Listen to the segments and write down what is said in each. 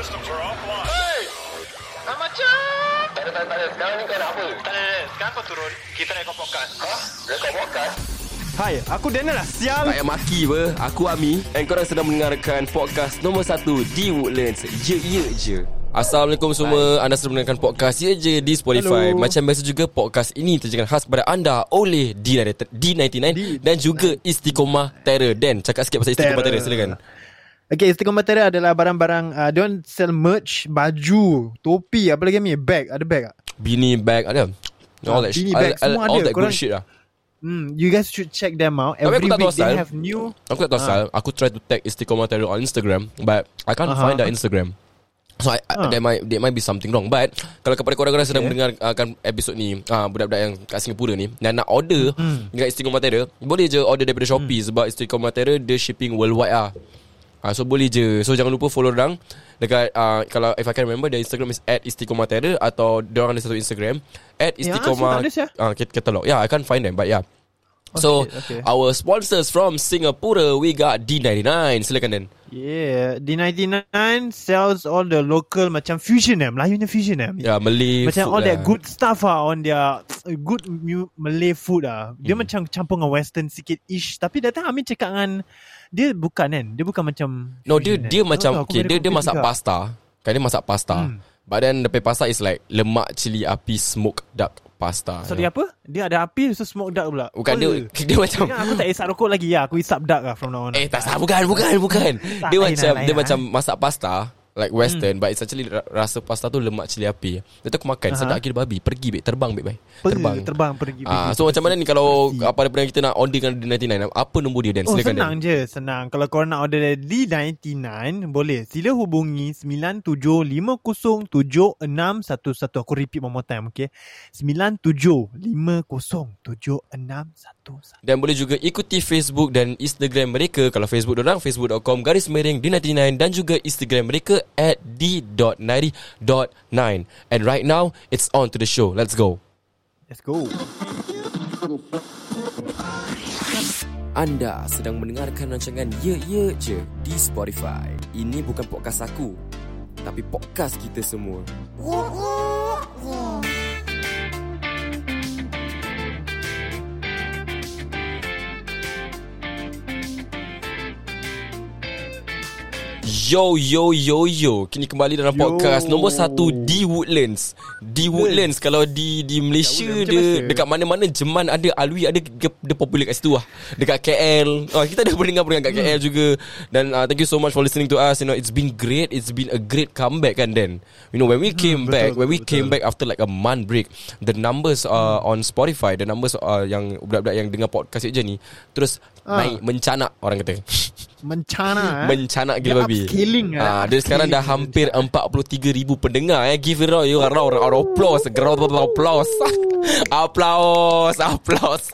systems are offline. Hey! Ah, macam? Tak ada, tak ada, tak ada. Sekarang ni kau nak apa? Tak ada, tak ada. Sekarang kau turun. Kita rekod podcast. Ha? Rekod podcast? Hai, aku Daniel lah sial. Tak payah maki apa Aku Ami And korang sedang mendengarkan Podcast nombor 1 Di Woodlands Ye ye je Assalamualaikum semua Anda sedang mendengarkan podcast Ye je di Spotify Hello. Macam biasa juga Podcast ini terjaga khas kepada anda Oleh D99 D99 Dan juga Istiqomah Terror Dan cakap sikit pasal Istiqomah Terror, Terror. silakan Okay, Istiqomah Terror adalah barang-barang uh, Dia orang sell merch Baju Topi Apa lagi ni Bag Ada bag tak? Bini bag ada All that, shit, bag, all, semua all ada. that Korang- good shit lah Hmm, you guys should check them out. Tapi Every aku tak tahu week they have new. Aku tak tahu asal Aku try to tag Istiqomah Terror on Instagram But I can't Aha. find that Instagram So I, I, Ah. there might there might be something wrong But Kalau kepada korang-korang sedang Okay. mendengarkan episod ni uh, Budak-budak yang kat Singapura ni Dan nak order Hmm. Dengan Istiqomah Terror Boleh je order daripada Shopee Sebab Istiqomah Terror Dia shipping worldwide lah uh, So boleh je So jangan lupa follow orang Dekat uh, Kalau if I can remember The Instagram is At Istiqomah Atau Diorang ada satu Instagram At Ya, Istiqomah ada, uh, Catalog Yeah I can't find them But yeah So Okay, okay. Our sponsors from Singapore We got D99 Silakan Dan Yeah, D99 sells all the local macam fusion eh, Melayunya fusion eh. Ya Malay Macam food all lah. that good stuff ah on their good Malay food ah. Dia Hmm. macam campur dengan western sikit ish. Tapi datang Amin cakap dengan dia bukan kan. Dia bukan macam No dia fusion, dia kan? macam Tak aku okay, dia dia masak juga. pasta. Kan dia masak pasta. Hmm. But then the pasta is like lemak cili api smoked duck pasta. So dia apa? Dia ada api so smoke duck pula. Bukan dia Oh. dia macam aku tak isap rokok lagi ya. Aku isap duck lah from now on. Eh tak salah bukan bukan bukan. Tak, dia macam dia macam masak pasta like western but it's actually ra- rasa pasta tu lemak cili api. Lepas tu aku makan Aha. sedap gila babi. Pergi babe terbang babe bye. Pergi, Terbang. terbang pergi. Ah pergi. so macam mana ni kalau Pergi. apa daripada kita nak order dengan D99 apa nombor dia Dan Oh silakan senang Dan. je Senang Kalau korang nak order dari D99 Boleh Sila hubungi 97507611 Aku repeat one more time okay 97507611 Dan boleh juga ikuti Facebook dan Instagram mereka Kalau Facebook dorang Facebook.com garis miring D99 Dan juga Instagram mereka At D.90.9 And right now It's on to the show. Let's go. Let's go. Anda sedang mendengarkan rancangan Ye Ye Je Di Spotify. Ini bukan podcast aku Tapi podcast kita semua Yo yo yo yo. Kini kembali dalam Yo. podcast Nombor satu Di Woodlands. Di Woodlands. Kalau di di Malaysia Woodlands. dia biasa. Dekat mana-mana Jeman ada Alwi ada Dia, dia popular kat situ lah. Dekat KL oh, Kita ada pendengar-pendengar kat KL juga. Dan uh, thank you so much for listening to us. You know it's been great. It's been a great comeback kan Dan? You know when we came betul, back When we betul. came back after like a month break The numbers uh, on Spotify. The numbers uh, yang Budak-budak yang dengar podcast je ni Terus Ah. naik Mencanak orang kata Mencana eh? Mencanak Dia gila babi. upscaling eh. Ah, Dia sekarang dah hampir 43 ribu pendengar eh. Give it all You. Are round round applause. Round round applause. Applause Applause.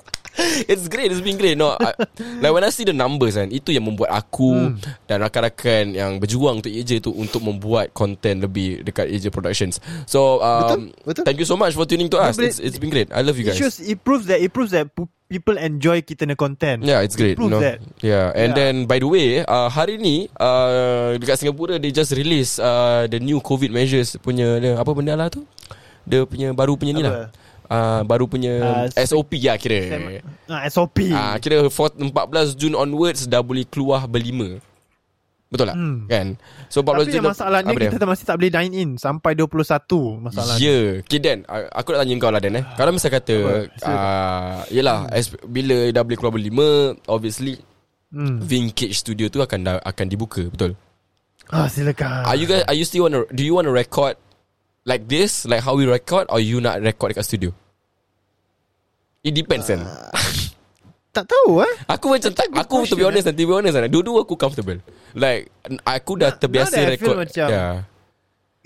It's great It's been great. No I, Like when I see the numbers kan Itu yang membuat aku Hmm. Dan rakan-rakan Yang berjuang untuk AJ tu Untuk membuat content lebih Dekat AJ Productions. So um, Betul, betul. Thank you so much For tuning to us. It's, it's been great. I love you It guys. shows It proves that It proves that People enjoy kita punya content Yeah, it's great. You know? that Yeah, and Yeah. then by the way, uh, hari ni uh, dekat Singapura they just release uh, the new COVID measures punya dia, apa benda lah tu? Dia punya baru punya ni Apa? lah. Uh, baru punya Uh, SOP ya kira. Sem- ah, SOP Ah uh, kira 4, 14 Jun onwards dah boleh keluar berlima. Betul tak? Hmm. Kan? So 14 Tapi Jun yang masalahnya apa dia? Kita tak masih tak boleh dine in Sampai 21 Masalahnya Ya yeah. Okay Dan Aku nak tanya kau lah Dan eh Kalau misal kata Apa? uh, Yelah as, Bila dah boleh keluar berlima Obviously hmm. Vintage studio tu akan akan dibuka Betul ah, Silakan Are you guys Are you still want to Do you want to record Like this Like how we record Or you nak record dekat studio It depends kan Tak tahu eh Aku macam tak Aku to be honest To be honest Dua-dua aku comfortable Like Aku dah terbiasa that record macam- yeah.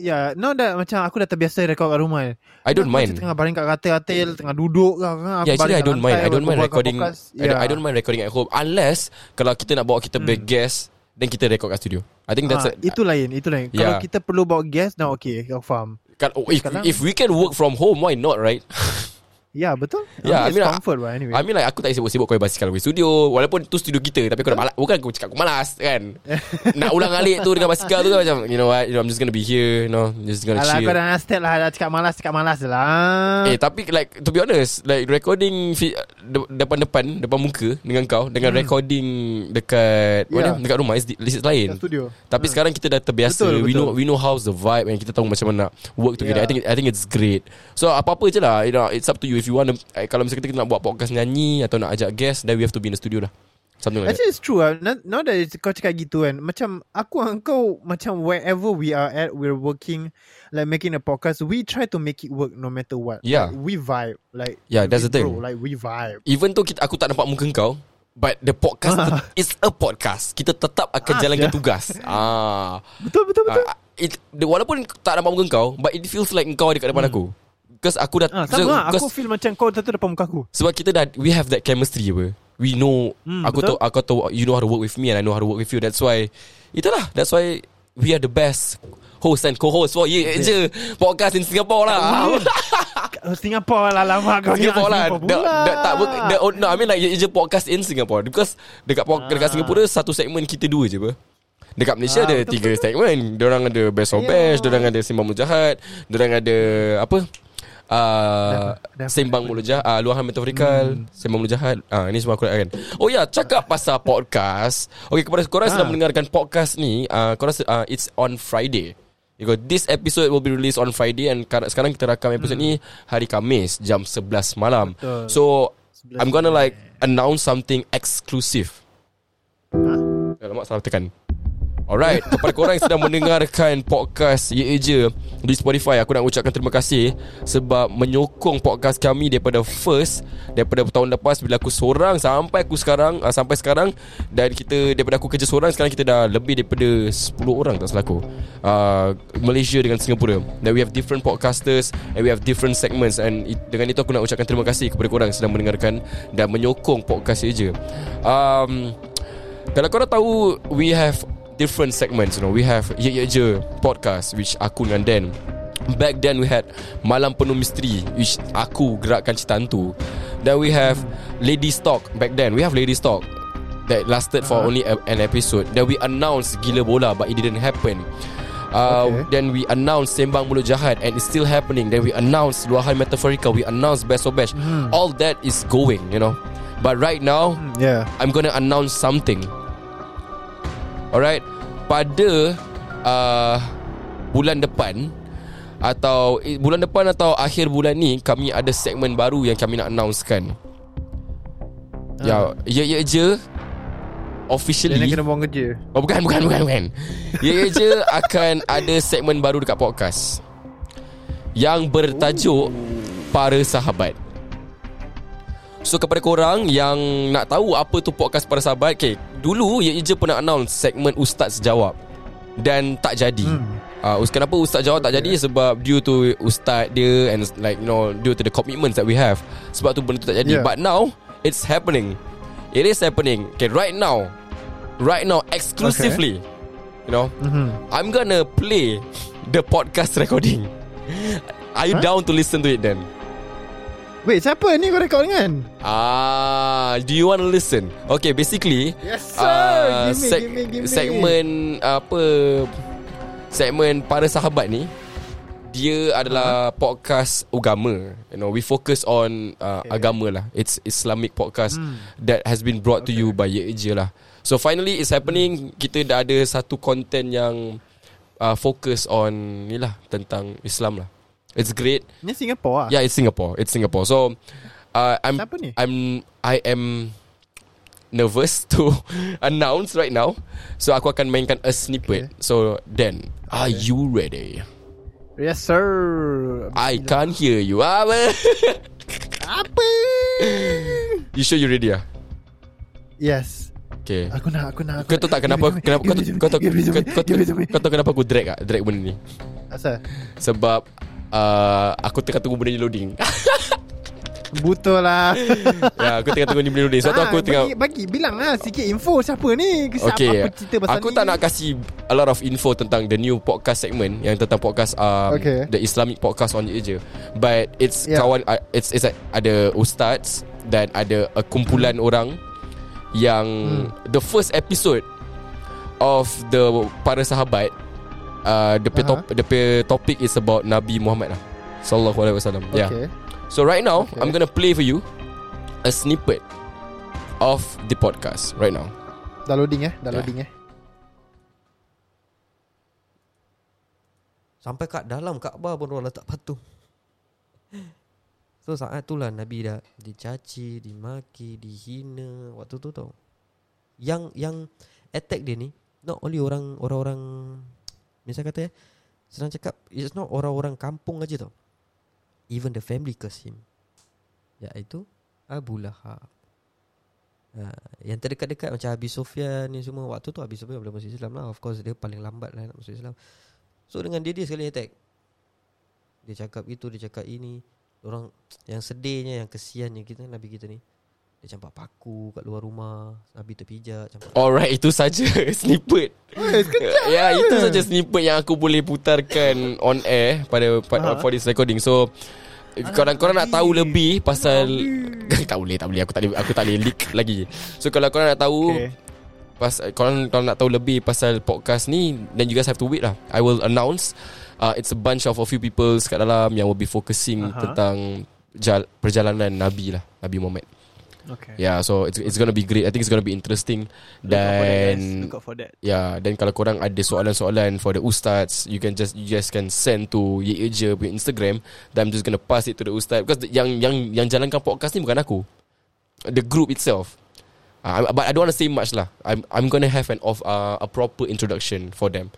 Ya, now dah macam aku dah terbiasa rekod kat rumah. I don't Aku mind tengah baring kat katil, tengah duduk ke. Kan, Yeah, actually I don't mind. I don't mind recording. I, Yeah. don't, I don't mind recording at home unless kalau kita nak bawa kita hmm. guest, then kita record kat studio. I think that's ah, a, Itu lain, itu lain. Yeah. Kalau kita perlu bawa guest, now okay, kau faham. kan, oh, if, sekarang- if we can work from home, why not, right? Ya betul. Yeah, I mean, comfort lah anyway. I mean like Aku tak sibuk-sibuk Kau basikal pergi studio. Walaupun tu studio kita Tapi aku dah malas Bukan aku cakap aku malas kan? Nak ulang alik tu Dengan basikal tu kan Macam you know what you know, I'm just gonna be here You know Just gonna Alah chill. kau dah nak step lah Dah cakap malas Cakap malas lah. Eh tapi like To be honest Like recording Depan-depan Depan muka Dengan kau Dengan recording Dekat Yeah. Mana Dekat rumah Is, is lain. Kat studio. Tapi sekarang kita dah terbiasa Betul, We betul. know we know how's the vibe And kita tahu macam mana Work together. Yeah. I think I think it's great. So apa-apa je lah you know, It's up to you If you want to eh, Kalau misalnya kita nak buat podcast nyanyi Atau nak ajak guest Then we have to be in the studio lah Something like that. Actually it's true lah Now, now that kau cakap gitu kan Macam Aku dengan kau Macam wherever we are at We're working Like making a podcast We try to make it work No matter what. Yeah. like, We vibe Like Yeah, that's the thing. Like we vibe. Even though kita, aku tak nampak muka kau But the podcast is a podcast. Kita tetap akan Ah, jalankan yeah. tugas. Ah, Betul betul betul. Ah, it, the, Walaupun tak nampak muka kau But it feels like kau ada kat depan aku Because aku dah ah, Sama lah. Aku feel macam kau Tentu depan muka aku. Sebab kita dah We have that chemistry apa. We know Hmm, Aku betul. tahu Aku tahu You know how to work with me And I know how to work with you. That's why Itulah. That's why We are the best Host and co-host For ye je. Podcast in Singapore lah. Singapore lah lama kau Singapore lah. Singapore the, the, tak, work- the, oh, No I mean like Ye je podcast in Singapore. Because Dekat, po- dekat Ah. Singapura Satu segmen kita dua je apa. Dekat Malaysia Ah, ada betul, tiga segmen Diorang ada Best of Ya. Best Diorang ada Simbang Mujahat Diorang ada Apa Uh, Dah- dah- Sembang Mulut Jahat uh, Luahan Metaforikal hmm. Sembang Mulut Jahat. Uh, Ini semua aku nak kan Oh ya yeah, Cakap pasal podcast. Okay kepada korang Ah. sedang mendengarkan podcast ni uh, Korang uh, It's on Friday. Because this episode will be released on Friday And kar- sekarang kita rakam episode ni Hari Kamis Jam 11 malam. Betul. So 11 I'm gonna like Announce something exclusive. Ha? Alamak salah tekan Alright Kepada korang yang sedang mendengarkan Podcast Ye Je Di Spotify Aku nak ucapkan terima kasih Sebab menyokong podcast kami Daripada first Daripada tahun lepas Bila aku seorang Sampai aku sekarang uh, Sampai sekarang Dan kita Daripada aku kerja seorang Sekarang kita dah Lebih daripada 10 orang tak salah aku uh, Malaysia dengan Singapura. Dan we have different podcasters And we have different segments And it, dengan itu aku nak ucapkan terima kasih Kepada korang yang sedang mendengarkan Dan menyokong podcast Ye Je um, kalau korang tahu We have Different segments you know. We have Ye Ye Je Podcast Which aku dengan Dan Back then we had Malam Penuh Misteri Which aku gerakkan cerita hantu. Then we have Ladies Talk Back then We have Ladies Talk That lasted for only a, an episode. Then we announced Gila Bola But it didn't happen. Uh, Okay. Then we announced Sembang Mulut Jahat And it's still happening. Then we announced Luahan Metaphorical We announced Best of Best All that is going You know. But right now Yeah. I'm gonna announce something. Alright, pada uh, bulan depan atau eh, bulan depan atau akhir bulan ni kami ada segmen baru yang kami nak announcekan. Ya, ya ya je Dia officially. nak kena buang kerja Oh bukan bukan bukan bukan. Ya ya je akan ada segmen baru dekat podcast. Yang bertajuk Para Sahabat. So kepada korang yang nak tahu apa tu podcast para sahabat Okay Dulu Ye Je pernah announce segmen Ustaz Jawab. Dan tak jadi. Hmm. uh, Kenapa Ustaz Jawab tak jadi? Sebab due to Ustaz dia And like you know Due to the commitments that we have. Sebab tu benda tu tak jadi. Yeah. But now It's happening. It is happening. Okay right now. Right now Exclusively. You know? Mhm. I'm gonna play The podcast recording. Are you Huh? down to listen to it then? Wait siapa ni kau rekod dengan Ah, do you want to listen? Okay, basically, Yes sir ah, Give me seg- give me give me segmen apa segmen para sahabat ni dia adalah Uh-huh. podcast agama. You know, we focus on uh, Okay. agama lah. It's Islamic podcast Hmm. that has been brought to you by Ye lah. So finally it's happening. Kita dah ada satu content yang uh, focus on ni lah tentang Islam lah. It's great. Ni Singapore lah Yeah, it's Singapore. It's Singapore. So, uh, I'm Siapa ni? I'm I am nervous to announce right now. So aku akan mainkan a snippet. Okay. So then, are you ready? Yes sir I can't hear you. Ah, Apa? Apa you sure you ready ah? Yes Okay. Aku nak aku nak Kau tahu tak kenapa kenapa kau tahu kau tahu- kau tahu- kau tahu kenapa aku drag ah drag benda ni? Asal Sebab uh, aku tengah tunggu benda ni loading. Betul lah. Ya aku tengah tunggu ni dulu ni Sebab tu aku Ah, tengah bagi, bagi bilang lah Sikit info Siapa ni Siapa Okay. apa cerita pasal Aku ni. tak nak kasih A lot of info tentang The new podcast segment Yang tentang podcast um, Okay. The Islamic podcast on je But it's Yeah. kawan uh, It's, it's like Ada ustaz Dan ada a kumpulan orang Yang The first episode Of the Para sahabat uh, The, uh top, the pe- topic is about Nabi Muhammad lah. Sallallahu alaihi wasallam. Yeah. Okay. So right now Okay. I'm gonna play for you A snippet Of the podcast Right now. Dah loading eh? Dah Yeah. loading eh? Sampai kat dalam Kaabah pun orang letak patung So saat tu lah Nabi dah dicaci, dimaki, dihina. Waktu tu tau. Yang yang attack dia ni Not only orang Orang-orang Misal kata eh Senang cakap It's not orang-orang kampung aja tau. Even the family curse him. Iaitu Abu Lahab. Ha, Yang terdekat-dekat Macam Abi Sofyan ni semua Waktu tu Abi Sofyan belum masuk Islam lah. Of course dia paling lambat lah nak masuk Islam. So dengan dia dia sekali attack. Dia cakap itu Dia cakap ini. Orang yang sedihnya Yang kesiannya kita Nabi kita ni Dia campak paku kat luar rumah Nabi terpijak campak Alright itu saja snippet. ya itu saja snippet yang aku boleh putarkan on air pada, pada for this recording. So kalau korang nak tahu lebih pasal tak boleh tak boleh aku tak boleh aku tak boleh leak lagi. So kalau korang nak tahu Okay. pas korang kalau nak tahu lebih pasal podcast ni then you guys have to wait lah. I will announce uh, it's a bunch of a few people kat dalam yang will be focusing Aha. tentang jal, perjalanan Nabi lah, Nabi Muhammad. Okay Yeah, so it's it's gonna be great. I think it's gonna be interesting. Dan Look out for that Ya, dan kalau korang ada soalan-soalan for the ustaz, you can just you just can send to Ye Je punya Instagram. Then I'm just gonna pass it to the ustaz because the, yang yang yang jalankan podcast ni bukan aku. The group itself. Uh, but I don't want to say much lah. I'm I'm gonna have an of uh, a proper introduction for them.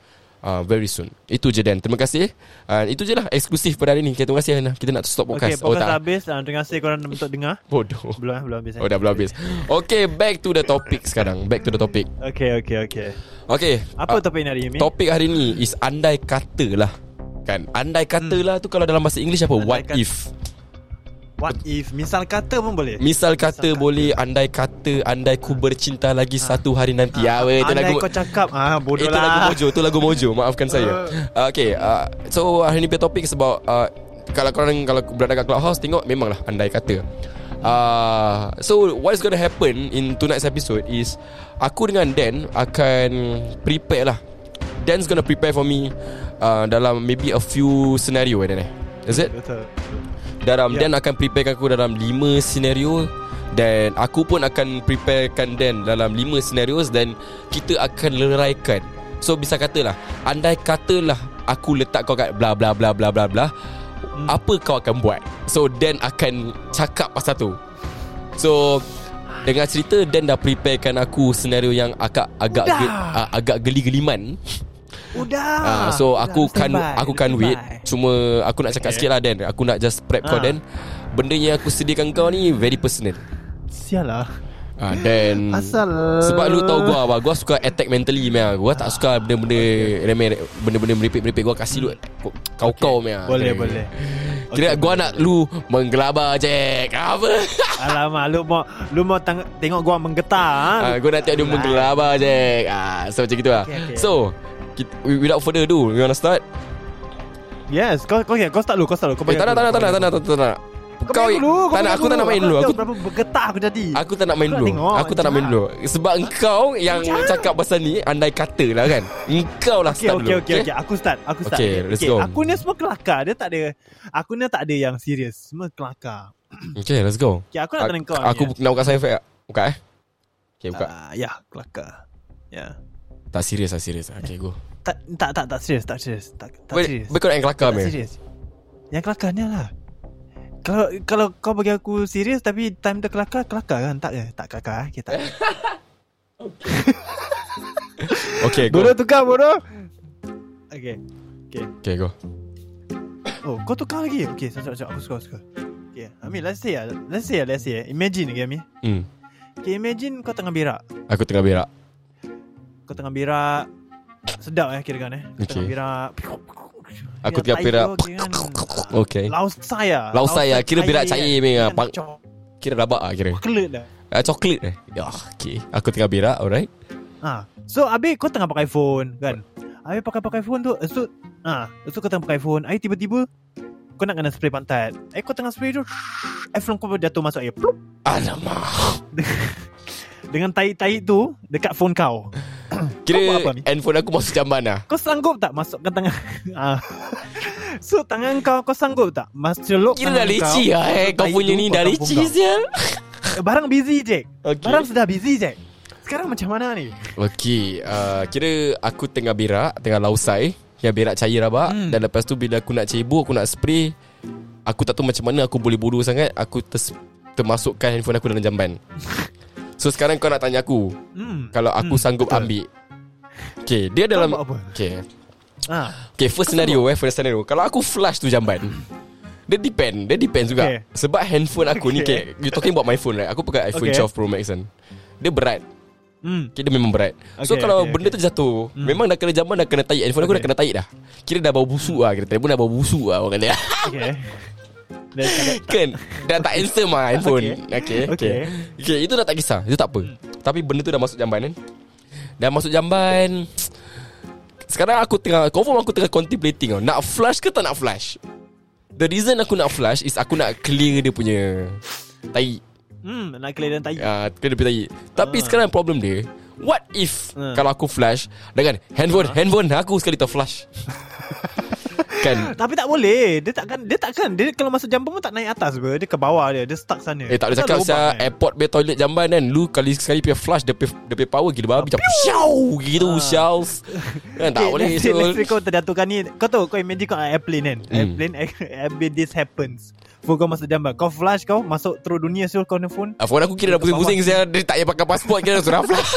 Uh, very soon. Itu je Dan. Terima kasih. Uh, Itu je lah Eksklusif pada hari ni. Okay, Terima kasih Hana Kita nak stop Okay, podcast podcast dah habis. Ah, Terima kasih korang untuk dengar. Bodoh. Belum belum habis. Oh dah belum habis. Okay back to the topic sekarang. Back to the topic. Okay, okay, okay. Okay Apa uh, topik hari ni? Topik hari ni is andai kata lah. Kan? Andai kata lah tu Kalau dalam bahasa English apa? Hmm. Andai What kata. if What if? Misal kata pun boleh. Misal kata kata. boleh Andai kata Andai ku bercinta lagi Satu hari nanti Ya weh Itu Andai lagu kau cakap ah bodoh Itu lagu lah. mojo Itu lagu mojo Maafkan saya uh, Okay uh, So hari ni punya topik about uh, Kalau korang Kalau berada kat clubhouse Tengok memanglah Andai kata uh, So what is going to happen In tonight's episode Is Aku dengan Dan Akan Prepare lah Dan's gonna prepare for me uh, Dalam maybe a few scenario eh Dan eh Is it? Betul. Dalam Ya. Dan akan preparekan aku dalam 5 senario. Dan aku pun akan preparekan Dan dalam 5 scenarios Dan kita akan leraikan. So bisa katalah Andai katalah Aku letak kau kat bla bla bla bla bla bla Hmm. Apa kau akan buat? So Dan akan cakap pasal tu. So dengan cerita Dan dah preparekan aku Senario yang agak agak ge, uh, agak geli-geliman Udah. Ah, so aku Dah, kan aku kan wait. Cuma aku nak cakap sikit lah Dan. Aku nak just prep kau Ah. Dan. Benda yang aku sediakan kau ni very personal. Sial lah. Ah dan Asal sebab lu tahu gua apa, gua suka attack mentally mea. Gua tak suka benda-benda remeh benda-benda merepek-merepek gua kasih lu kau-kau mea. Boleh, Kira- boleh. Kira gua nak lu menggelabar Jack. Apa? Alamak, lu mau lu mau tang- tengok gua menggetar. Ah, Ha? gua nak tengok dia menggelabar Jack. Ah, so macam gitu lah. Okay, okay. So, kita, without further ado, you wanna start? Yes, kau kau kau start dulu, kau start dulu. Kau Eh, tak nak, tak nak, tak dulu, nak, tak nak, tak nak. Kau, bagi dulu, tak nak, aku tak nak main dulu. Aku berapa aku jadi. Aku tak nak main nak dulu Aku tak nak main dulu Sebab engkau Yang cakap pasal ni Andai kata lah kan Engkau lah Okay, start okay, dulu okay, okay, Aku start, aku start. Okay, let's go. Aku ni semua kelakar. Dia tak ada aku ni tak ada yang serius. Semua kelakar. Okay let's go Okay, aku nak tanya kau. Aku nak buka tak? Buka eh Okay buka Ah, ya, kelakar. Ya. Tak serius lah serius Okay go Tak tak tak tak serius, tak serius. Tak tak Wait, serius. Kau nak yang kelakar Tak serius. Yang kelakarnya lah. Kalau kalau kau bagi aku serius tapi time tu kelakar, kelakar kan? Tak ke? Tak kelakar eh? Okay, tak. Okay go bodoh tukar bodoh. Okay. Okay go Oh, kau tukar lagi. Okay, sekejap, sekejap. Aku suka, aku suka. Okay, Ami, let's say lah. Let's say lah, let's say. Imagine okay, Ami. hmm. Okay, imagine kau tengah berak. Aku tengah berak Kau tengah berak. Sedap eh kira kan eh. Kau Okay. Tengah berak. Aku tengah berak. Okay Laos saya Laos saya, kira berak cair ni, Coklat Kira rabak lah kira. dah. Uh, Coklat eh. Ya okay Aku tengah berak alright. Ha. So habis kau tengah pakai phone kan? Habis pakai-pakai phone tu So ha. So kau tengah pakai phone Habis tiba-tiba Kau nak kena spray pantat. Eh kau tengah spray tu Eflon kau jatuh masuk air. Plup. Alamak Dengan tahi-tahi tu Dekat phone kau. Kira Kau apa handphone aku masuk jamban lah. Kau sanggup tak masukkan tangan? Ah. So tangan kau Kau sanggup tak? Mas celuk Kira dah kau, lah eh. Kau punya ni dah sial. Eh, Barang busy Jack. Okay Barang sudah busy Jack. Sekarang macam mana ni? Okay uh, Kira aku tengah berak Tengah lausai. Yang berak cair rabak Hmm. Dan lepas tu bila aku nak cebok Aku nak spray Aku tak tahu macam mana Aku boleh bodoh sangat. Aku ter- termasukkan handphone aku dalam jamban So sekarang kau nak tanya aku hmm. Kalau aku Hmm, sanggup betul. ambil Okay Dia dalam apa? Okay ah. Okay first scenario eh First scenario Kalau aku flash tu jamban Dia depend Dia depend juga Okay. Sebab handphone aku ni Okay. okay, You talking about my phone right Aku pakai iPhone Okay. 12 Pro Max kan Dia berat hmm. Okay, dia memang berat So Okay, kalau okay, benda tu jatuh Memang dah kena jamban Dah kena taik Handphone aku Okay. dah kena taik dah Kira dah bau busuk lah Kira telefon dah bau busuk lah Orang kata Okay Dah tak- Kan Dah tak handsome lah handphone Okay. okay. Okay. Okay. okay Itu dah tak kisah Itu tak apa Tapi benda tu dah masuk jamban kan Dah masuk jamban Sekarang aku tengah Confirm aku tengah contemplating tau Nak flash ke tak nak flash The reason aku nak flash Is aku nak clear dia punya Tai Hmm, nak clear dan tahi. uh, Clear dia punya tai Tapi Ah. sekarang problem dia What if Ah. Kalau aku flash Dengan handphone Handphone aku sekali terflash Kan Tapi tak boleh. Dia takkan dia takkan. Dia kalau masuk jamban pun tak naik atas ber. Dia ke bawah dia. Dia stuck sana. Eh tak boleh cakap Saya eh. airport punya toilet jamban kan. Lu kali sekali punya flash Dia punya, dia power gila babi. Macam Syau Gitu Ah. Kan tak boleh let's say kau terjatuhkan ni. Kau tahu kau imagine kau airplane kan? Hmm. Airplane Airplane this happens. Phone kau masuk jamban. Kau flash kau Masuk terus dunia Sul kau ni phone. Ah, Phone aku kira dah pusing-pusing Saya dia tak payah pakai pasport Kira dah sudah flash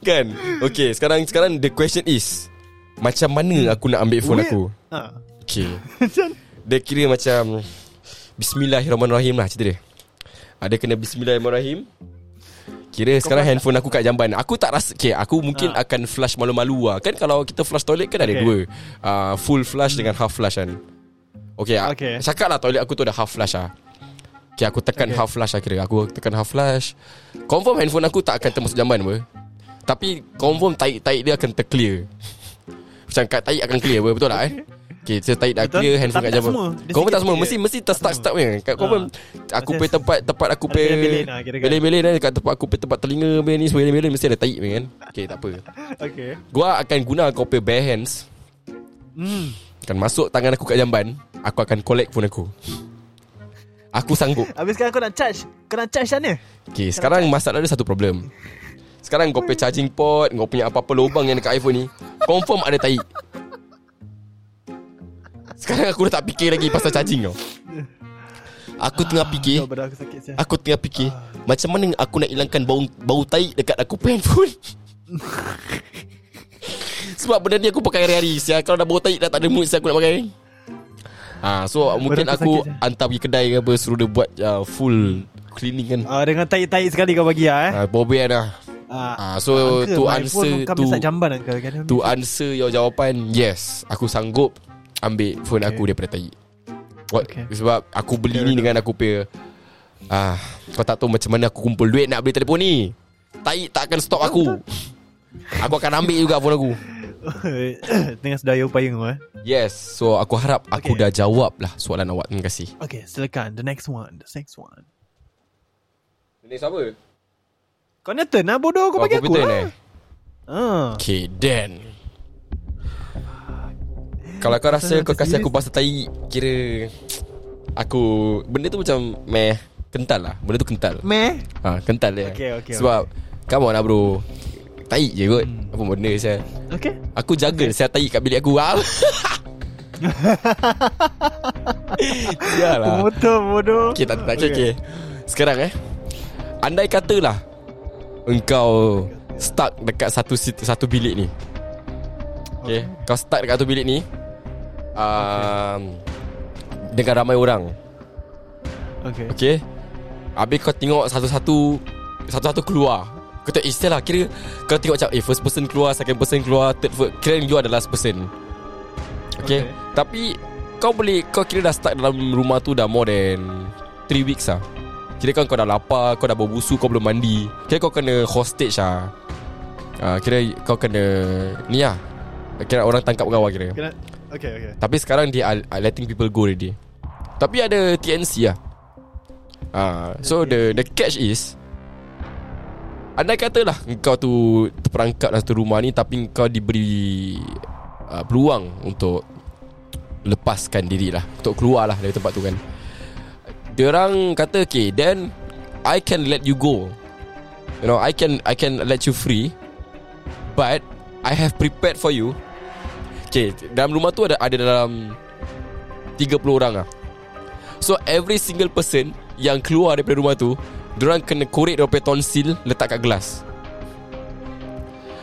Kan? Okay sekarang Sekarang the question is Macam mana aku nak ambil phone Weird. aku ha. Okay Dia kira macam Bismillahirrahmanirrahim lah cerita dia Ada kena Bismillahirrahmanirrahim Kira sekarang flash handphone aku kat jamban Aku tak rasa Okay aku mungkin Ah. akan flash malu-malu lah Kan kalau kita flash toilet kan ada Okay. dua uh, Full flash dengan half flash kan Okay, Okay. okay. Cakap lah toilet aku tu ada half flash lah Okay aku tekan Okay. half flash lah kira Aku tekan half flash Confirm handphone aku tak akan termasuk jamban apa Tapi confirm taik-taik dia akan terclear Macam kat taik akan clear Betul tak eh? Okay so taik dah clear Handphone kat semua. Dia Confirm tak semua. Mesti mesti terstuck-stuck punya. Kat confirm Aku Macam pergi tempat Tempat aku ada pergi belen-belen lah Kat tempat aku pergi tempat telinga punya ni Semua belen-belen Mesti ada taik punya kan. Okay tak apa. Okay. Gua akan guna kau punya bare hands. Hmm. Akan masuk tangan aku kat jamban. Aku akan collect phone aku. Aku sanggup. Habis sekarang kau nak charge? Kau nak charge sana? Okay sekarang masalah dia satu problem Sekarang kau punya charging port Kau punya apa-apa lubang yang dekat iPhone ni Confirm ada taik Sekarang aku dah tak fikir lagi pasal charging kau Aku tengah fikir aku siap tengah fikir Macam mana aku nak hilangkan bau bau taik dekat aku punya handphone? Sebab benda ni aku pakai hari-hari Sial kalau dah bau taik dah tak ada mood Sial aku nak pakai. Ah, so mungkin aku sakit, Sial. hantar pergi kedai ke apa Suruh dia buat uh, full cleaning kan. Ah, dengan tahi-tahi sekali kau bagi lah eh. Ah, Bobian lah Ah, Ah, so Uncle, to answer phone to jamban uncle kan to answer your jawapan yes aku sanggup ambil phone Okay. aku daripada tai. What? Okay. Sebab aku beli ni dengan aku punya ah kau tak tahu macam mana aku kumpul duit nak beli telefon ni. Tai tak akan stop aku. Aku akan ambil juga phone aku. Tengah sedaya upaya kau eh Yes, so aku harap aku Okay. dah jawab lah soalan awak. Terima kasih. Okay silakan The next one The next one Ini siapa? Kau ni turn lah bodoh Kau bagi aku lah. ah. Okay, then. Kalau kau rasa kau kasih aku pasal tai Kira Aku Benda tu macam Meh Kental lah. Benda tu kental. Meh? Ha, Kental dia. Okay, okay, Sebab Come on lah bro. Tai je kot. Hmm. Apa benda saya Okay. Aku jaga okay. saya tai kat bilik aku wow. Sialah Motor bodoh. Okay tak, tak okay. okay. Sekarang eh. Andai katalah Engkau Stuck dekat satu satu bilik ni. Okay, Kau stuck dekat satu bilik ni um, Dengan ramai orang. Okay. Okay. Habis kau tengok satu-satu Satu-satu keluar. Kau tak istilah Kira Kau tengok macam Eh first person keluar Second person keluar Third person Kira you the last person. Okay? okay. Tapi Kau boleh Kau kira dah start dalam rumah tu Dah more than 3 weeks lah Kira kan kau dah lapar Kau dah berbusu Kau belum mandi. Kira kau kena hostage lah uh, Kira kau kena Ni lah Kira orang tangkap kau lah kira. Kena Okay okay. Tapi sekarang dia are, are letting people go already. Tapi ada TNC lah uh, So the the catch is Andai katalah Kau tu Terperangkap dalam satu rumah ni Tapi kau diberi uh, Peluang Untuk Lepaskan diri lah. Untuk keluar lah Dari tempat tu kan Diorang kata Okay then I can let you go. You know I can I can let you free But I have prepared for you. Okay Dalam rumah tu ada Ada dalam 30 orang lah. So every single person Yang keluar daripada rumah tu Diorang kena korek Diorang tonsil Letak kat gelas.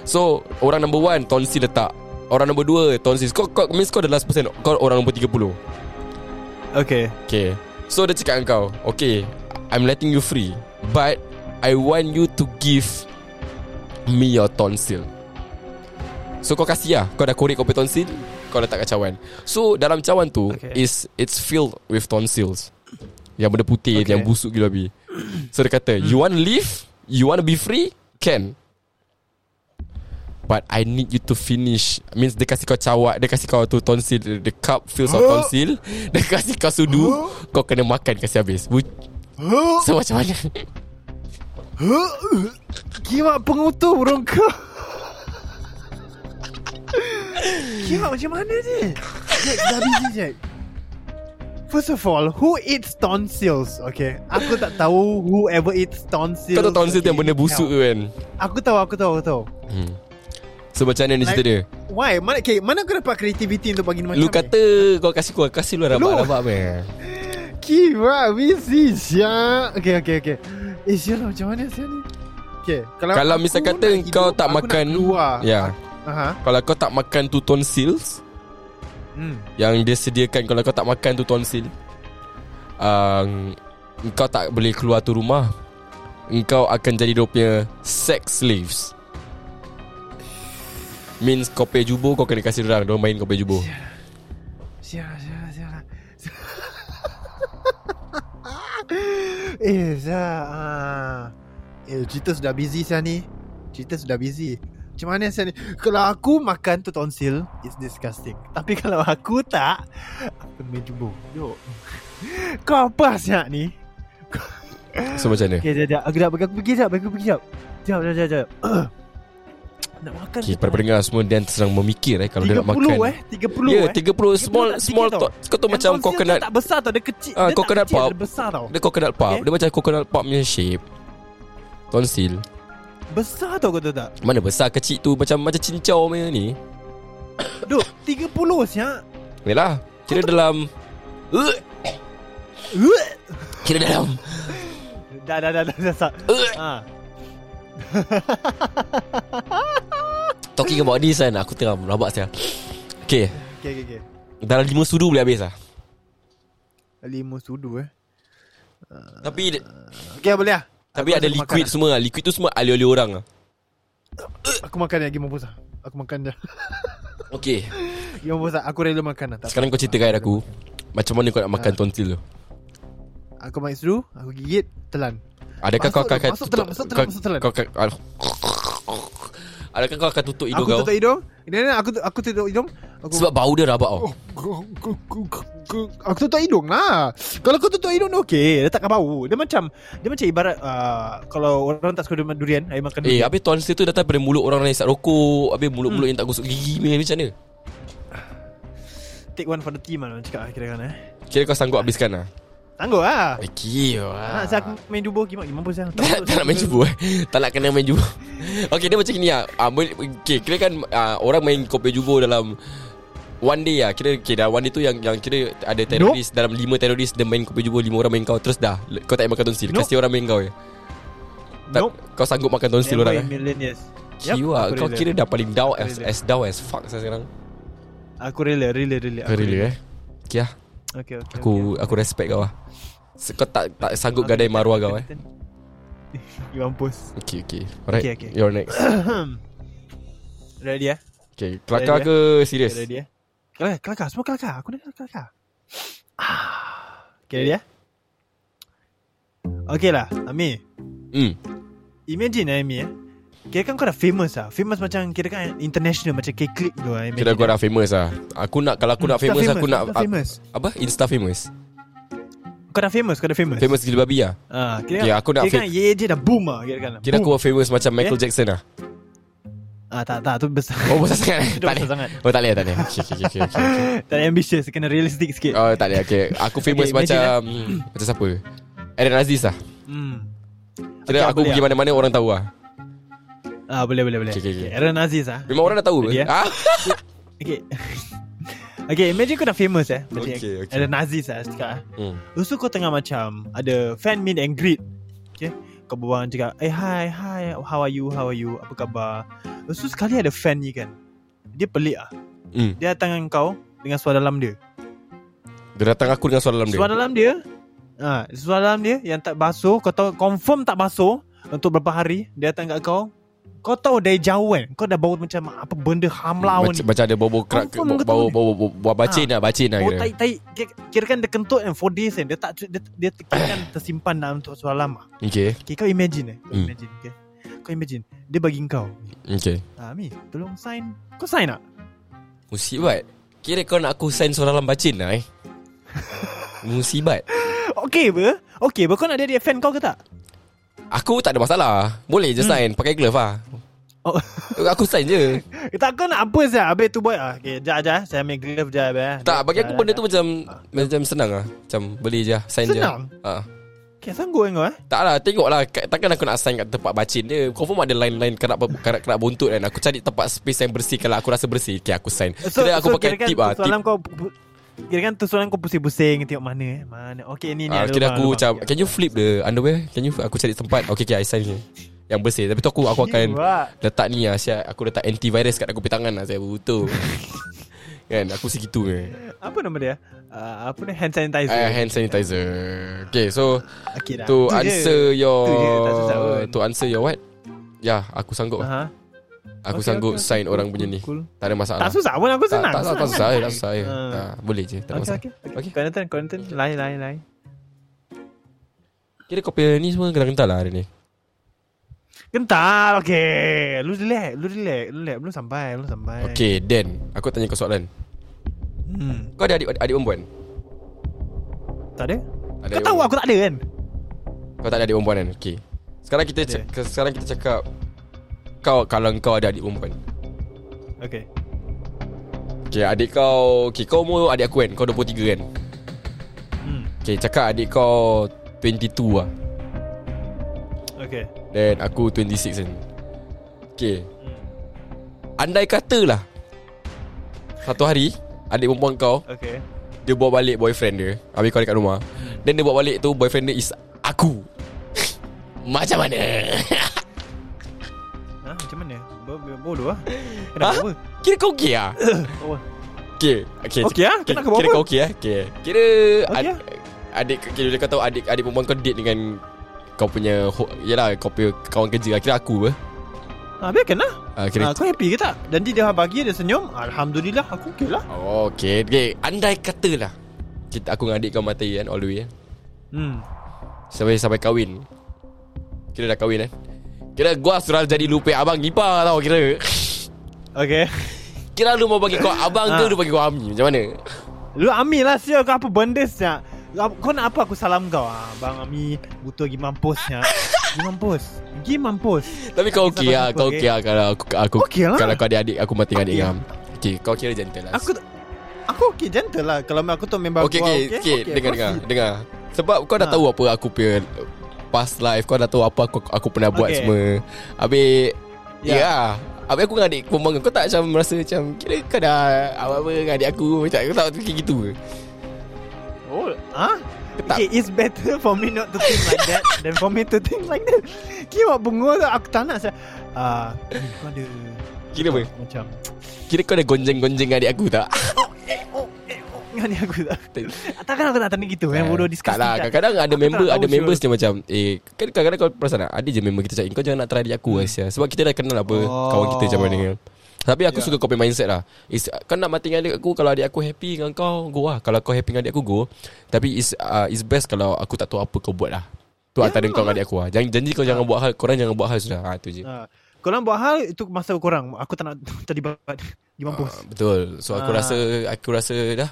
So Orang number one Tonsil letak. Orang number dua Tonsil. Kau, kau means kau the last person. Kau orang nombor 30 Okay. Okay So dia cakap dengan kau Okay I'm letting you free But I want you to give Me your tonsil. So kau kasih lah. Kau dah korek kau punya tonsil Kau letak kat cawan. So dalam cawan tu Okay. is It's filled with tonsils. Yang benda putih Okay. Yang busuk gila babi So dia kata You want to live You want to be free? Can But I need you to finish. Means dia kasih kau cawak Dia kasih kau tu tonsil The cup fills of tonsil Dia kasih kau sudu Kau kena makan Kasih habis. So macam mana? Kimak pengutuh burung kau. Kimak macam mana ni Jack dah busy Jack. First of all Who eats tonsils? Okay Aku tak tahu Whoever eats tonsils. Kau tahu tonsil tu yang benda busuk tu kan? Aku tahu Aku tahu Aku tahu. Hmm. So macam mana ni cerita dia? Why? Mana, okay, mana kau dapat kreativiti untuk bagi macam Lu ni? kata Kau kasih kau Kasih lu rabak-rabak meh Kira busy siap Okay okay okay. Eh siapa macam mana siapa ni? Okay Kalau, Kalau aku misal kata nak kau hidup, tak aku makan keluar. Ya. Aha. Kalau kau tak makan tu tonsils Hmm. Yang dia sediakan Kalau kau tak makan tu tonsil uh, Kau tak boleh keluar tu rumah. Engkau akan jadi dia punya Sex slaves Means kau pay jubur Kau kena kasih orang. Diorang main kau pay jubur Siapa siapa siapa Eh Zah ah. Eh cerita sudah busy saya ni. Cerita sudah busy. Macam mana saya ni? Kalau aku makan tu tonsil It's disgusting. Tapi kalau aku tak Aku main jumbo Yo. Kau apa siap ni? So macam mana? Okay jap jap. Aku dah aku pergi jap. Aku pergi jap. Jap jap jap jap Nak makan Okay para tak? pendengar semua Dan sedang memikir eh Kalau dia nak makan. 30 eh 30 Ya eh. 30 small tak small sikit to, Kau tahu Yang macam coconut tu tak besar tau Dia kecil. Ah, Dia coconut kecil pop. Dia besar tau. Dia coconut pop Okay. Dia macam coconut pop punya shape. Tonsil Besar tau kau tahu tak? Mana besar kecil tu? Macam macam cincau punya ni. Duk 30 siap Yalah Kira dalam uh, Kira dalam Dah dah dah dah dah dah uh, Ah. Talking about this kan Aku tengah rabak saya Okay. Okay okay okay. Dalam lima sudu boleh habis lah. Lima sudu eh? Tapi Okay boleh lah. Tapi Aku ada liquid makan semua lah. Liquid tu semua alih-alih orang lah. Lah. Aku makan lagi mampus lah Aku makan je Okay. Ya mampus lah Aku rela makan lah. Tak Sekarang kau cerita kat aku. Macam mana kau nak makan tonsil tu? Aku main sudu Aku gigit Telan. Adakah Masuk kau akan masuk telan, masuk telan, masuk telan. Kau Adakah kau akan tutup hidung Aku kau? tutup hidung? Ini ni aku aku tutup hidung. Aku, Sebab bau dia rabak tau. Aku tutup hidung lah. Kalau kau tutup hidung okey. Dia takkan bau. Dia macam Dia macam ibarat uh, Kalau orang tak suka durian Saya makan Eh durian. habis tonsil tu datang pada mulut orang yang isap rokok. Habis mulut-mulut yang tak gosok gigi Macam mana? Take one for the team lah cakap kira kan eh. Kira kau sanggup habiskan lah Tangguh lah. Eh kira Nak saya aku main jumbo Gimak gimana pun saya tak, tak nak main jubur eh. Tak nak kena main jubur. Okay dia macam ni lah. Ah, boleh- Okay kira kan ah, Orang main kopi jubur dalam One day lah. Kira okay, dalam one day tu yang yang kira Ada teroris Dalam lima teroris Dia main kopi jubur Lima orang main kau. Terus dah Kau tak makan tonsil. Nope. Kasih orang main kau je tak, Nope. Kau sanggup makan tonsil Never orang eh? Million years Kiwa aku Kau rela. kira dah paling down Aku as, rela. as down as fuck saya sekarang. Aku rela Rela rela. Kau rela eh. Okay lah Okay okay Aku aku respect kau lah Kau tak tak sanggup gadai maruah kau eh. Pergi mampus. Okay okay. Alright Okay, okay. You're next. Ready eh? Okay Kelakar Ready, ke serius Okay ready eh? Kelakar Kelakar Semua kelakar. Aku dah kelakar. Ah. Okay ready eh? Okay lah Ami Hmm. Imagine eh Ami eh Kira kan kau dah famous lah Famous macam Kira kan international Macam K-Click tu lah Kira kau dah famous lah Aku nak Kalau aku nak Hmm, famous, Aku nak famous Apa Insta famous Kau dah famous Kau dah famous Famous gila babi lah Ah, kira, Okay, aku nak kira kan ye je dah boom lah kira kan. Kira boom. aku famous macam Michael Jackson lah ah tak tak tu besar. Oh besar sangat Tak besar boleh sangat. Oh tak boleh tak boleh Okay okay okay, okay, okay. tak ada ambitious, kena realistic sikit. Oh tak boleh okay. Aku famous Okay, macam hmm, Macam siapa Aaron Aziz lah Hmm. Kira Okay, aku boleh pergi lah. mana-mana orang tahu lah Ah boleh boleh boleh. Okay, okay, okay. Aaron Aziz ah. Memang orang dah tahu Ready, ke? eh? Ah? Okay. okay, imagine kau dah famous eh. Macam Okay, okay. Aaron Aziz lah cakap eh. Hmm. Lepas tu kau tengah macam ada fan meet and greet. Okay. Kau berbual cakap, eh hi, hi, how are you, how are you, apa khabar. Lepas tu sekali ada fan ni kan. Dia pelik ah. Hmm. Dia datang dengan kau dengan suara dalam dia. Dia datang aku dengan suara dalam dia Suara dalam dia ha, Suara dalam dia Yang tak basuh Kau tahu Confirm tak basuh Untuk berapa hari Dia datang kat kau Kau tahu dari jauh kan? Kau dah bau macam Apa benda ham lawan macam, macam ada bau-bau kerak Bau bau bau bau bacin lah Bacin lah kira. tai tai Kira- kan dia kentut kan 4 days kan. Dia tak Dia, dia kira kan tersimpan dalam untuk suara lama. Okay okay, Kau imagine eh. Kau Hmm. imagine okay? Kau imagine Dia bagi kau Okay Ah, Mi Tolong sign. Kau sign tak? Musibat. Kira kau nak aku sign suara dalam bacin lah eh. Musibat. Okay ber Okay ber Kau nak dia dia fan kau ke tak? Aku tak ada masalah. Boleh je sign Pakai glove lah. Oh. Aku sign je. Tak kau nak apa sah Habis tu buat ah. Okay jap jap Saya ambil glove jap eh. Tak bagi aku benda tu macam Macam senang lah. Macam beli je Sign Senang? je ha. Okay sanggup kan kau eh. Tak lah tengok lah. Takkan aku nak sign kat tempat bacin dia. Confirm ada line-line Kerak, kerak, kerak buntut kan. Aku cari tempat space yang bersih. Kalau aku rasa bersih Okay aku sign. Kira aku pakai kirakan tip lah Soalan tip, kau Kira kan tu soalan kau pusing-pusing Tengok mana eh Mana. Okay ni ni ah, ada Kira aku macam Can you flip the underwear? Can you Aku cari tempat. Okay okay I sign je Yang bersih. Tapi tu aku aku akan. Letak ni lah siap. Aku letak antivirus kat aku punya tangan lah Saya betul Kan aku segitu ni Apa nama dia? Uh, Apa ni? Hand sanitizer. Uh, Hand sanitizer. Okay so okay, dah. To Tu answer your je, pun. To answer your what? Ya aku sanggup. Aha. Aku Okay, sanggup okay, sign okay, orang cool, punya ni. cool. Tak ada masalah. Tak susah pun aku senang. tak, tak, tak susah Tak susah. Ah. Ah, Boleh je Tak ada Okay masalah. okay Okay. okay Konten konten Lain lain lain. Kira punya ni semua Kental-kental lah hari ni? Kental Okay Lu relax Lu relax Lu relax. Belum sampai Belum sampai. Okay Dan Aku tanya kau soalan. Hmm. Kau ada adik adik perempuan? Tak ada. Ada Kau adik tahu aku tak ada kan? Kau tak ada adik perempuan kan? Okay Sekarang kita cak, Sekarang kita cakap Kau Kalau kau ada adik perempuan. Okay Okay adik kau Okay kau umur adik aku kan? Kau 23 kan? Hmm. Okay cakap adik kau 22 lah. Okay Dan aku 26 kan? Okay Andai kata lah Satu hari Adik perempuan kau Okay Dia bawa balik boyfriend dia Habis kau dekat rumah. Dan dia bawa balik tu Boyfriend dia is Aku. Macam mana Bodoh lah Ha? Kenapa apa? Kira kau okay lah Oh, Okay Okay, Okey ah? Kira, kau kira kau okay lah okay. Kira Okey ad, ah? Adik Kira kau tahu adik Adik perempuan kau date dengan Kau punya ho, Yelah kau punya kawan kerja lah Kira aku apa ha, biarkan lah uh, Kira ha, Kau happy ke tak? Dan dia dah bagi Dia senyum Alhamdulillah Aku okay lah Oh, okay. okay. Andai kata lah kita, Aku dengan adik kau mati kan All the way kan Hmm Sampai sampai kahwin Kira dah kahwin kan Kira gua suruh jadi lupa abang Ipar tau kira. Okay. Kira lu mau bagi kau abang ke Ha. Lu bagi kau Ami. Macam mana? Lu Ami lah siap Kau apa benda siap Kau nak apa aku salam kau? Ah, Bang Ami Butuh pergi mampus siap Pergi mampus. Pergi mampus. Tapi kau okey lah Kau okay? okey lah Kalau aku, aku Okey lah. Kalau kau ada adik Aku mati adik Okey. kau Okay kau kira gentle lah. Aku Aku okay gentle lah. Kalau aku tu member Okay aku okay, okay, okay, Dengar dengar Dengar. Sebab kau dah Ha. tahu apa Aku punya Past life Kau dah tahu apa Aku, aku pernah buat Okay. semua Habis Ya yeah. Habis aku dengan adik perempuan kau tak macam merasa macam Kira kau dah Apa-apa dengan adik aku Macam kau tak fikir gitu ke Oh Ah Tak. Okay, it's better for me not to think like that than for me to think like that. Kira bengul tu aku tak nak saya. Ah, uh, kau ada Kira apa? macam Kira kau ada gonjeng-gonjeng dengan adik aku tak ni aku tak Takkan aku tak tanya gitu kan Bodoh discuss Tak lah. Kadang-kadang ada member Ada members dia macam Eh kan kadang-kadang kau perasan tak Ada je member kita cakap "Eh, Kau jangan nak try adik aku hmm. Asia. Sebab kita dah kenal apa Oh. Kawan kita macam mana kan tapi aku Ya. suka kau punya mindset lah Is, Kau nak mati dengan adik aku Kalau adik aku happy dengan kau Go lah Kalau kau happy dengan adik aku go Tapi is uh, is best Kalau aku tak tahu apa kau buat lah Tu Ya, antara kau dengan adik aku lah Jangan, Janji kau jangan buat hal Korang jangan buat hal sudah ha, Tu je Ha. Korang buat hal Itu masa korang Aku tak nak terlibat Di mampus Ah, Betul So aku Ah. rasa Aku rasa dah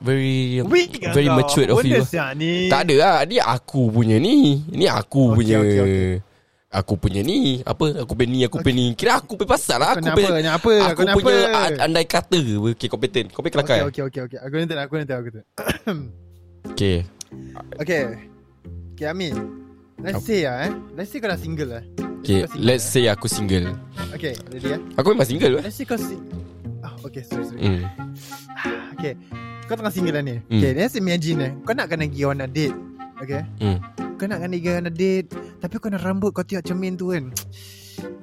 Very Weak Very kau? matured of you siap ni Tak ada lah Ni aku punya ni Ni aku Okey, punya okey, okey. Aku punya ni Apa Aku punya ni Aku punya ni Kira aku punya pasal lah Kau Aku punya apa? Apa? Aku Kau nak punya apa? Andai kata Okay kompeten Kau punya kelakar Okay, okay, okay, okay. Aku nanti, aku nanti, aku nanti. Okay Okay. Okay, Amin. Let's say ah, eh. Let's say kau dah single lah. Okay single, Let's say aku single Okay, ready eh. Aku memang single lah Let's say kau sing... Ah, okay, sorry, sorry. hmm. Okay. Kau tengah single lah ni. Hmm. Okay, let's imagine eh. Kau nak kena pergi on a date. Okay. Hmm. Kau nak kena pergi on a date. Tapi kau nak rambut kau tengok cermin tu kan.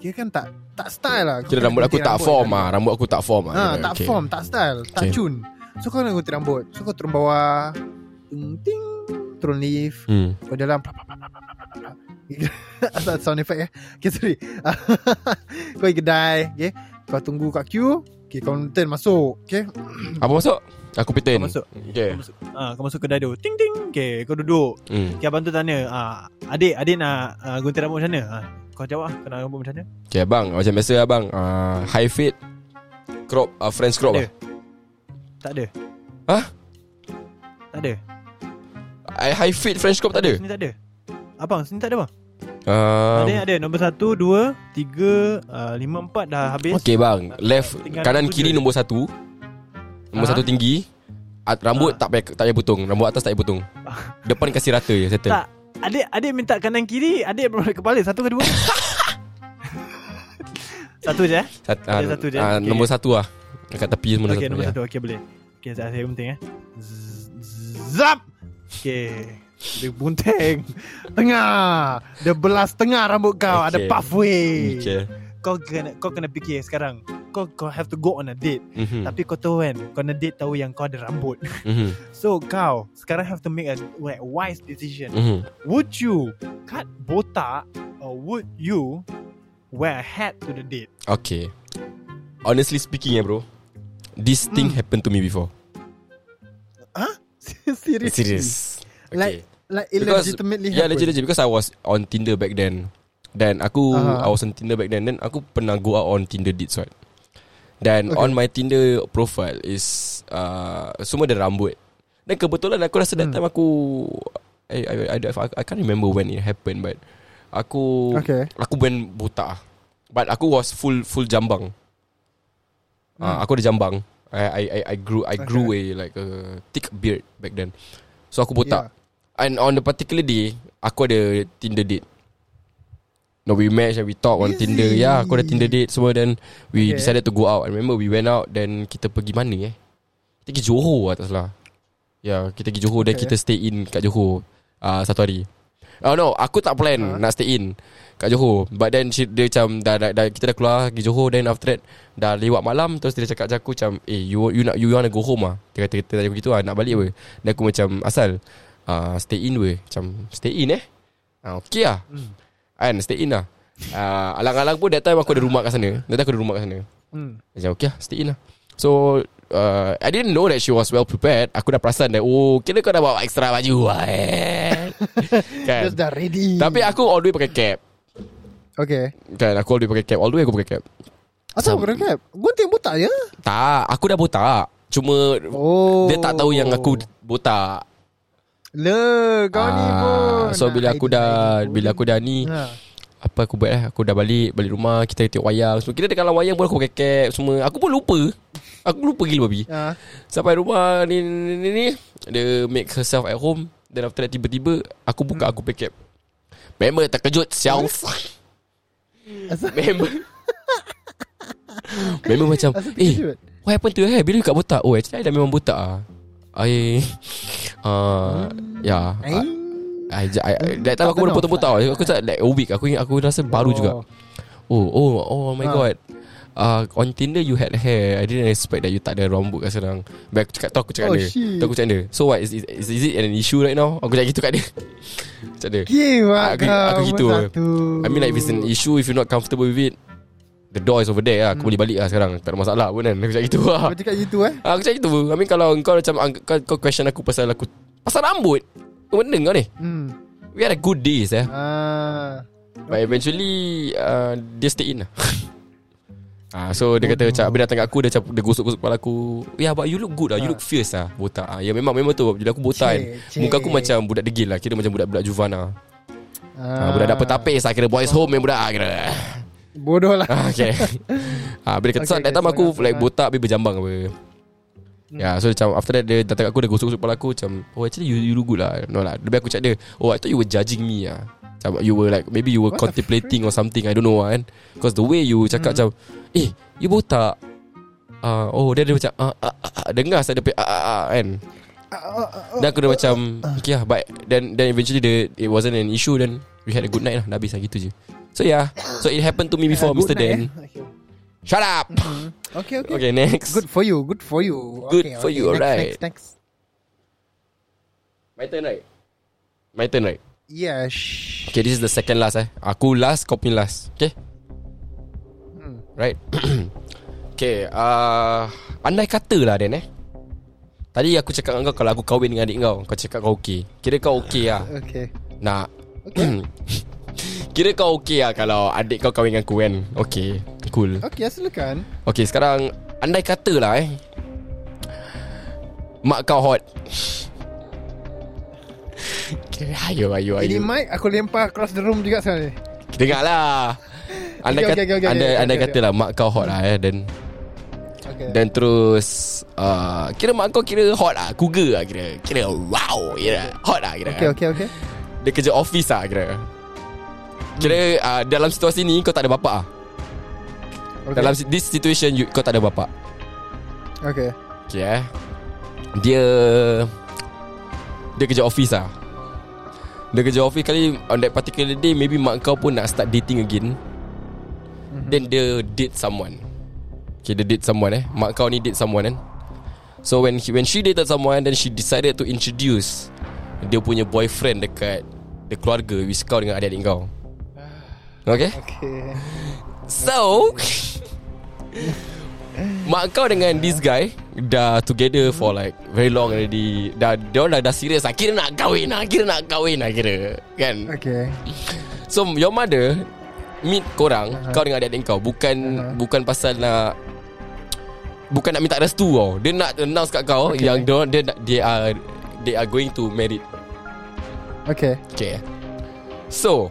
Kira kan tak tak style lah. Kau Kira rambut aku tak form ah. Rambut aku tak form ah. Ha, tak okay. form, tak style, tak Okay. cun. So kau kena gunting rambut. So kau turun bawah. Ting, ting turun lift. Hmm. Kau jalan plap, plap, plap, plap, plap, plap, plap. Asal sound effect eh? Okay sorry. Kau pergi kedai Okay? Kau tunggu kat queue Okay kau turn masuk Okay? Apa masuk? Aku peten Kau masuk. Okay. Kau masuk, ah, kau masuk kedai tu. Ting ting. Okay kau duduk. Hmm. Okay abang tu tanya ah, Adik Adik nak ah, gunting rambut macam mana? Ah, Kau jawab lah Kau nak rambut macam mana? Okay abang Macam biasa abang uh, High fade Crop uh, French crop Ada. lah. Tak ada. Hah? Tak ada. I High fade French crop tak ada? Sini tak ada Abang sini tak ada bang? Um, Ada ada. Nombor satu Dua Tiga uh, Lima empat dah habis. Okay bang. Left Tinggal Kanan kiri nombor satu. Nombor Ah. satu tinggi. Rambut Ah. tak payah tak payah potong Rambut atas tak payah potong Depan kasih rata je Settle. Tak. Adik adik minta kanan kiri. Adik berbalik kepala. Satu ke dua? Satu je eh? Sat, Ada ah, satu je. ah, Okay. Nombor satu lah. Dekat tepi semua Okay satu, nombor ya. satu. Okay boleh. Okay saya, saya gunting eh Zap! Okay Dia gunting Tengah. Dia belas tengah rambut kau. Ada Okay. pathway. Okay. Kau kena Kau kena fikir sekarang. Kau kau have to go on a date. Mhm, Tapi kau tahu kan Kau a date tahu yang kau ada rambut. Mhm, So kau Sekarang have to make a like, wise decision. Mhm. Would you Cut botak Or would you Wear a hat to the date? Okay. Honestly speaking ya bro This thing Hmm. happened to me before. Serious Serious Like Like Because- illegitimately Yeah legit legit Because I was on Tinder back then Dan aku Aha. I was on Tinder back then Then aku pernah go out on Tinder dates right Dan Okay. on my Tinder profile Is uh, Semua ada rambut Dan kebetulan aku rasa that Hmm. time aku I, I, I, I, I can't remember when it happened But Aku Okay Aku botak ah. But aku was full full jambang. Ah, aku ada jambang. I I I, I grew I grew a like a thick beard back then. So aku botak. And on the particular day, aku ada Tinder date. No, we match and we talk on Easy. Tinder. Yeah, aku ada Tinder date semua. Then we Okay. decided to go out. I remember we went out. Then kita pergi mana eh? Kita pergi Johor lah tak salah. Ya, yeah, kita pergi Johor. Then Okay. kita stay in kat Johor uh, satu hari. Oh no, aku tak plan Ha? nak stay in kat Johor. But then she, dia macam dah, dah, dah, kita dah keluar pergi Johor. Then after that dah lewat malam. Terus dia cakap macam aku macam, eh you you nak you wanna go home ah? Dia kata kita tanya begitu ah, nak balik apa? Dan aku macam asal uh, stay in weh. Macam stay in eh? Ah, okay lah. Hmm. Kan stay in lah. Uh, alang-alang pun that time aku ada rumah kat sana. That time aku ada rumah kat sana. Hmm. Macam okay lah Stay in lah So uh, I didn't know that she was well prepared. Aku dah perasan that Oh kira kau dah bawa extra baju lah eh. kan? Just dah ready. Tapi aku all the way pakai cap. Okay. Kan? Aku all the way pakai cap. All the way aku pakai cap. Asal Sam- kau cap? Gunting botak je Tak. Aku dah botak. Cuma Oh Dia tak tahu yang aku botak. Le Kau ni Ah, pun. So bila aku dah Bila aku dah ni ha. Apa aku buat eh? Aku dah balik Balik rumah Kita tengok wayang. So, Kira dekat dalam wayang pun aku cap Semua. Aku pun lupa. Aku lupa gila babi. Ha. Sampai rumah ni ni, ni, ni Dia make herself at home. Then after that tiba-tiba Aku buka aku pakai cap Member terkejut Asal Member. Member macam Asal Eh What happened to her Bila you kat botak? Oh actually I dah memang botak ah. I uh, Ya? I, I, I, That time aku baru potong-potong. Aku cakap like a week Aku ingat aku rasa baru juga. Oh. Oh oh oh my Ha. god. Uh, On Tinder you had hair. I didn't expect that you tak ada rambut kat sekarang Baik aku cakap tu aku cakap Oh, dia. shit. Tu aku cakap dia. So what is, is, is, it an issue right now? Aku cakap gitu kat dia. Cakap dia. Give Aku- aku gitu. Satu. I mean like if it's an issue If you're not comfortable with it The door is over there lah Aku boleh balik lah sekarang. Tak ada masalah pun kan. Aku cakap gitu lah Kau cakap gitu eh? Ah, Aku cakap gitu. I mean kalau kau macam kau question aku pasal aku Pasal rambut Apa benda kau ni? Hmm. We had a good days eh Ah, But eventually uh, Dia stay in lah. Ah, so dia kata macam Habis datang kat aku Dia macam Dia gosok-gosok kepala aku. Yeah but you look good lah You look fierce lah Botak ah, Ya memang memang tu Bila aku botak kan Muka aku macam budak degil lah. Kira macam budak-budak Juvana ah. ah, Budak dapat tapis lah. Kira boys home yang budak ah, Kira. Bodoh lah. Ah, Okay. Ah, Bila kata Okay, okay, That time okay, aku like botak Habis berjambang apa Ya yeah, so macam After that dia datang kat aku Dia gosok-gosok kepala aku Macam Oh actually you, you look good lah. No lah Lebih aku cakap dia Oh I thought you were judging me lah Macam you were like Maybe you were What contemplating or something I don't know lah kan? Because the way you cakap macam Eh you botak uh, Oh dia dia macam ah, ah, ah, ah, Dengar saya dia ah, ah, ah, kan? Dan aku dah macam Okay lah But then, then eventually the, It wasn't an issue Then we had a good night lah Dah habis lah gitu je. So yeah. So it happened to me before Mr. Dan. eh? Okay. Shut up. Okay okay. Okay next. Good for you Good for you. Good okay, for okay, you, next, alright. Next next. My turn right? My turn right? Yeah shh. Okay this is the second last eh? Aku last Kau punya last. Okay? Right? Okay uh, Andai kata lah Dan eh. Tadi aku cakap dengan kau Kalau aku kahwin dengan adik kau Kau cakap kau okay. Kira kau okay lah. Okay. Nak Kira kau okay lah Kalau adik kau kahwin dengan aku kan? Okay Cool. Okay silakan. Okay sekarang Andai kata lah eh. Mak kau hot. Kira ayo ayo ayo. Ini mic aku lempar across the room juga sekarang ni. Dengar lah Andai Okay, kata, okay, okay, andai, okay, andai okay, kata lah Mak kau hot lah eh. Dan Okay. Dan terus uh, Kira mak kau kira hot lah Cougar lah kira. Kira wow kira Hot lah kira. Okay okay okay. Dia kerja office lah kira Kira uh, dalam situasi ni Kau tak ada bapak lah okay. Dalam this situation you, Kau tak ada bapak? Okay. Okay eh. Dia Dia kerja office lah Dia kerja office kali On that particular day Maybe mak kau pun nak start dating again. Mm-hmm. Then dia date someone. Okay dia date someone eh. Mak kau ni date someone kan So when he, when she dated someone Then she decided to introduce Dia punya boyfriend dekat The keluarga Which kau dengan adik-adik kau Okay? Okay. So Mak kau dengan this guy Dah together for like Very long already. Dah Dia orang dah, dah serious. Lah Kira nak kahwin lah Kira nak kahwin lah kira Kan? Okay. So your mother Meet korang uh-huh. Kau dengan adik-adik kau. Bukan uh-huh. Bukan pasal nak Bukan nak minta restu tau. Dia nak announce kat kau Okay. Yang dia, dia, they are They are going to married Okay. Okay. So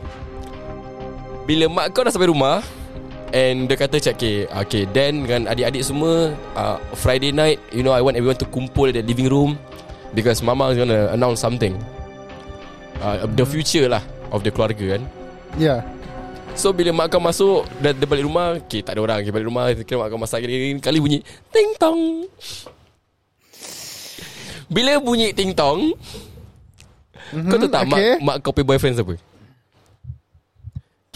Bila mak kau dah sampai rumah And dia kata cak okay, okay Dan dengan adik-adik semua uh, Friday night You know I want everyone to kumpul At the living room Because mama is gonna announce something. Uh, The future lah Of the keluarga kan? Yeah So bila mak kau masuk Dah dia balik rumah Okay tak ada orang okay, Balik rumah Kira mak kau masak Kali bunyi Ting tong. Bila bunyi ting tong mm-hmm, Kau tahu tak okay. mak, mak kau punya boyfriend siapa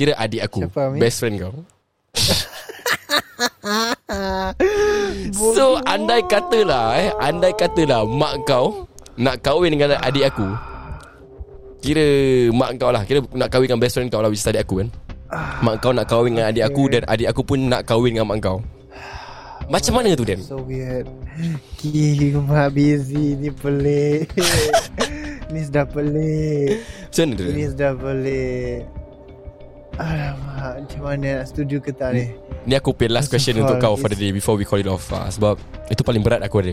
Kira adik aku. Siapa, Amin? Best friend kau. So andai katalah eh Andai katalah Mak kau Nak kahwin dengan adik aku Kira Mak kau lah Kira nak kahwin dengan best friend kau lah Which is adik aku kan? Mak kau nak kahwin dengan adik aku Dan adik aku pun nak kahwin dengan mak kau. Macam mana tu Dan? So weird. Gila busy Ni pelik. Ni sudah pelik. Macam mana tu Dan? Ni sudah pelik Alamak Macam mana nak setuju ke tak ni? Ni aku punya last question untuk kau for the day Before we call it off. Uh, Sebab Itu paling berat aku ada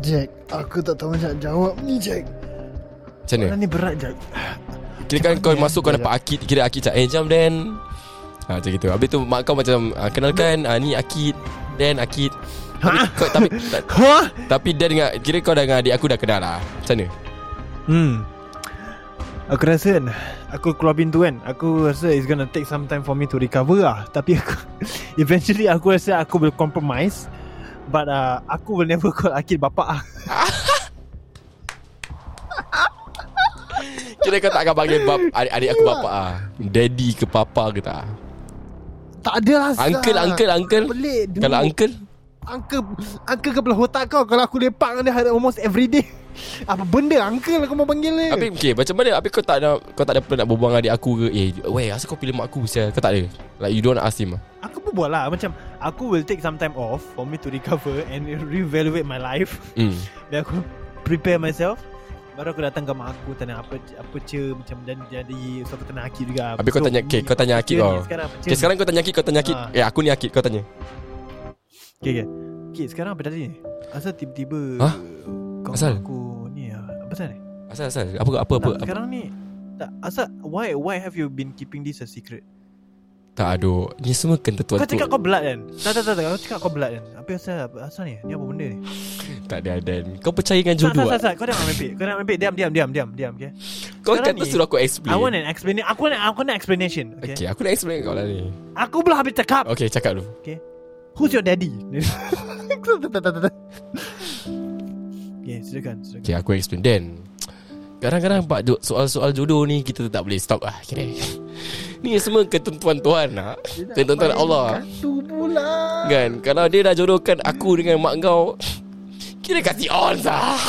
Jack Aku tak tahu macam nak jawab ni Jack. Macam mana? Ni berat Jack. Kira kan kau masuk kau dapat Akid Kira Akid cakap Eh jam Dan. Ha, Macam gitu. Habis tu mak kau macam ah, Kenalkan ah, Ni Akid Dan Akid. Tapi, kau, tapi, ta, Hah? tapi Dan dengan Kira kau dengan adik aku dah kenal lah. Macam mana? Hmm Aku rasa kan Aku keluar pintu kan Aku rasa it's gonna take some time for me to recover lah Tapi aku Eventually aku rasa aku will compromise But uh, aku will never call Akid bapak lah Kira kau tak akan panggil bap, adik, adik aku bapak ah. Daddy ke papa ke tak? Tak ada lah. Uncle, uncle, uncle. Pelik. Kalau uncle, Uncle Uncle kepala otak kau Kalau aku lepak dengan dia Almost every day Apa benda uncle aku mau panggil dia. Habis okay, macam mana Habis kau tak ada Kau tak ada plan nak berbual dengan adik aku ke? Eh weh asal kau pilih mak aku sial? Kau tak ada? Like you don't ask him ah? Aku pun buat lah Macam Aku will take some time off For me to recover And reevaluate my life. Hmm. Dan aku Prepare myself Baru aku datang ke mak aku Tanya apa Apa ce Macam dan jadi So aku tanya Akid juga. Habis kau tanya okay, ni Kau tanya Akid ce kau ni Sekarang Okay ni? kau tanya Akid Kau tanya Akid. Ah. Eh aku ni Akid Kau tanya. Okay okay. Okay sekarang apa tadi? Ni Asal tiba-tiba Hah? Kau Asal? aku Ni ah, Apa pasal ni? Asal asal. Apa apa apa, apa? Sekarang ni tak, Asal Why why have you been keeping this a secret? Tak aduh Ni semua ketentuan Kau tu. cakap kau blood kan? Tak tak tak tak. Kau cakap kau blood kan? Apa asal Asal ni? Ni apa benda ni? Tak ada Dan. Kau percaya dengan jodoh tak ah? tak tak. Kau jangan mepek Kau jangan mepek Diam diam diam diam diam okay? Kau Sekarang kata ni, suruh aku explain. I want an explanation. Aku nak aku nak explanation okay? Okay aku nak explain kau lah ni. Aku belum habis cakap. Okay cakap dulu. Who's your daddy? Tak tak tak tak tak Okay silakan silakan. Okay aku explain. Dan Kadang-kadang pak soal-soal jodoh ni Kita tak boleh stop lah. Kira Ni semua ketentuan Tuhan lah Ketentuan Allah. pula. Kan Kalau dia dah jodohkan aku dengan mak kau Kira kasih on sah.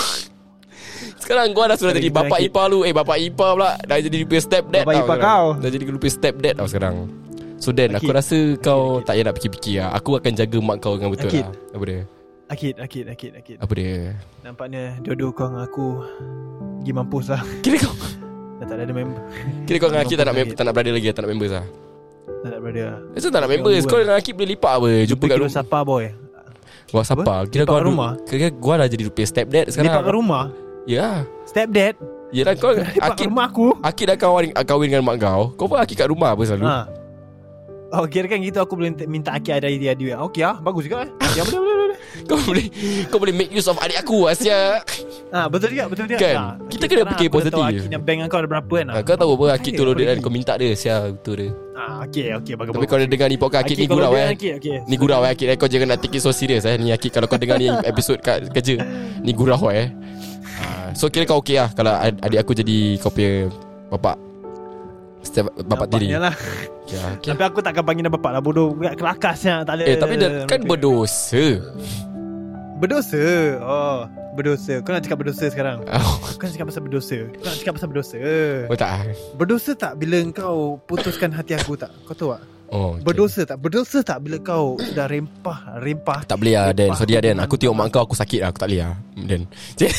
Sekarang kau dah sudah jadi lagi- ipar lu. Eh bapak ipar pula. Dah jadi stepdad Bapak tau ipar sekarang. kau. Dah jadi dia stepdad tau sekarang. So Dan aku Akid. rasa kau tak payah nak fikir-fikir lah. Aku akan jaga mak kau dengan betul Akid. lah. Apa dia Akid Akid Akid Akid. Apa dia? Nampaknya jodoh kau dengan aku Pergi mampus lah. Kira kau Dah tak ada member. Kira kau dengan Akid tak nak, tak nak brother lagi Tak nak members lah? Tak nak brother lah Itu tak nak members. Kau dengan Akid boleh lipat apa? Jumpa kat rumah siapa boy? Wah siapa? Kira kau rumah? Kira gua dah jadi rupiah stepdad sekarang. Lipat kat rumah? Ya. Stepdad? Yelah kau Lipat kat Akid rumah aku? Akid dah kahwin, kahwin dengan mak kau. Kau pun Akid kat rumah apa selalu? Ha. Oh kira kan gitu aku boleh minta Akid ada idea dia. Okay ah. Bagus juga eh. Ya boleh boleh Kau boleh Kau boleh make use of adik aku Asia Ah betul juga betul juga. Kan? Ah, Kita okay, kena sekarang fikir positif. Tahu Akidnya bank kau ada berapa kan? ha, Kau tahu apa Akid tolong dia kau minta dia Sia betul dia Ah okey okey bagus. Tapi kau dah dengar ni podcast Akid ni gurau eh Akid okey. Ni gurau eh Akid eh Kau jangan nak take it so serious eh Ni Akid kalau kau dengar ni episod kat kerja Ni gurau eh ha, So kira kau okey lah Kalau ad- adik aku jadi kau punya Bapak Setiap bapak tiri Lah. okay, lah, okay. Tapi aku takkan panggil dia bapak lah bodoh kelakasnya tak ada. Eh tapi dah, kan berdosa Berdosa. Oh, berdosa. Kau nak cakap berdosa sekarang? oh, Kau nak cakap pasal berdosa. Kau nak cakap pasal berdosa. Betul tak Berdosa tak bila kau putuskan hati aku tak? Kau tahu tak? Oh, okay. Berdosa tak? Berdosa tak bila kau sudah rempah, rempah. Tak boleh lah Dan Lepas Sorry lah Dan aku Aku tengok mak kau Aku sakit lah Aku tak boleh lah Dan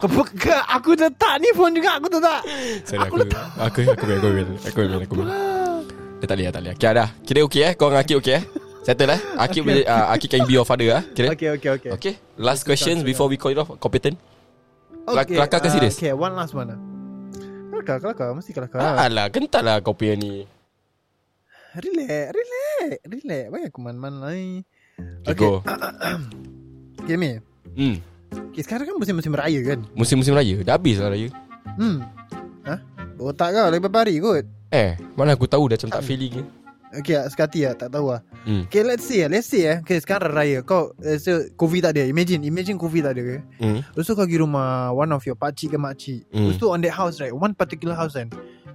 Kepeka aku letak ni pun juga aku letak. Sorry, aku, aku letak. Aku aku aku aku aku. aku, aku. Eh, tak lihat tak lihat. Kira dah. Kira okay eh. Korang Akib okay eh. Settle eh. Akib okay, okay. Uh, Akib can be your father ah. Kira. Okay okay okay Okay Last okay, questions before we call it off. Competent. Okay Kelakar uh, ke ah, serius? Okay one last one. Ah. Kelakar, kelakar. Mesti kelakar. Ah, alah, kental lah kau punya ni. Relax, relax, relax. Banyak aku man-man lain. Okay. Okay, okay me. Hmm. Okay, sekarang kan musim-musim raya kan? Musim-musim raya Dah habis lah raya Hmm. Ha? Otak kau lagi beberapa hari kot. Eh Mana aku tahu Dah macam tak feeling ni Okay, sekati lah. Tak tahu lah. Hmm. Okay, let's say lah. Let's say eh. Okay, sekarang raya. Kau, uh, so, COVID tak ada. Imagine, imagine COVID tak ada ke. hmm. Lepas tu kau pergi rumah one of your pakcik ke makcik. Hmm. Lepas tu on that house right, one particular house kan.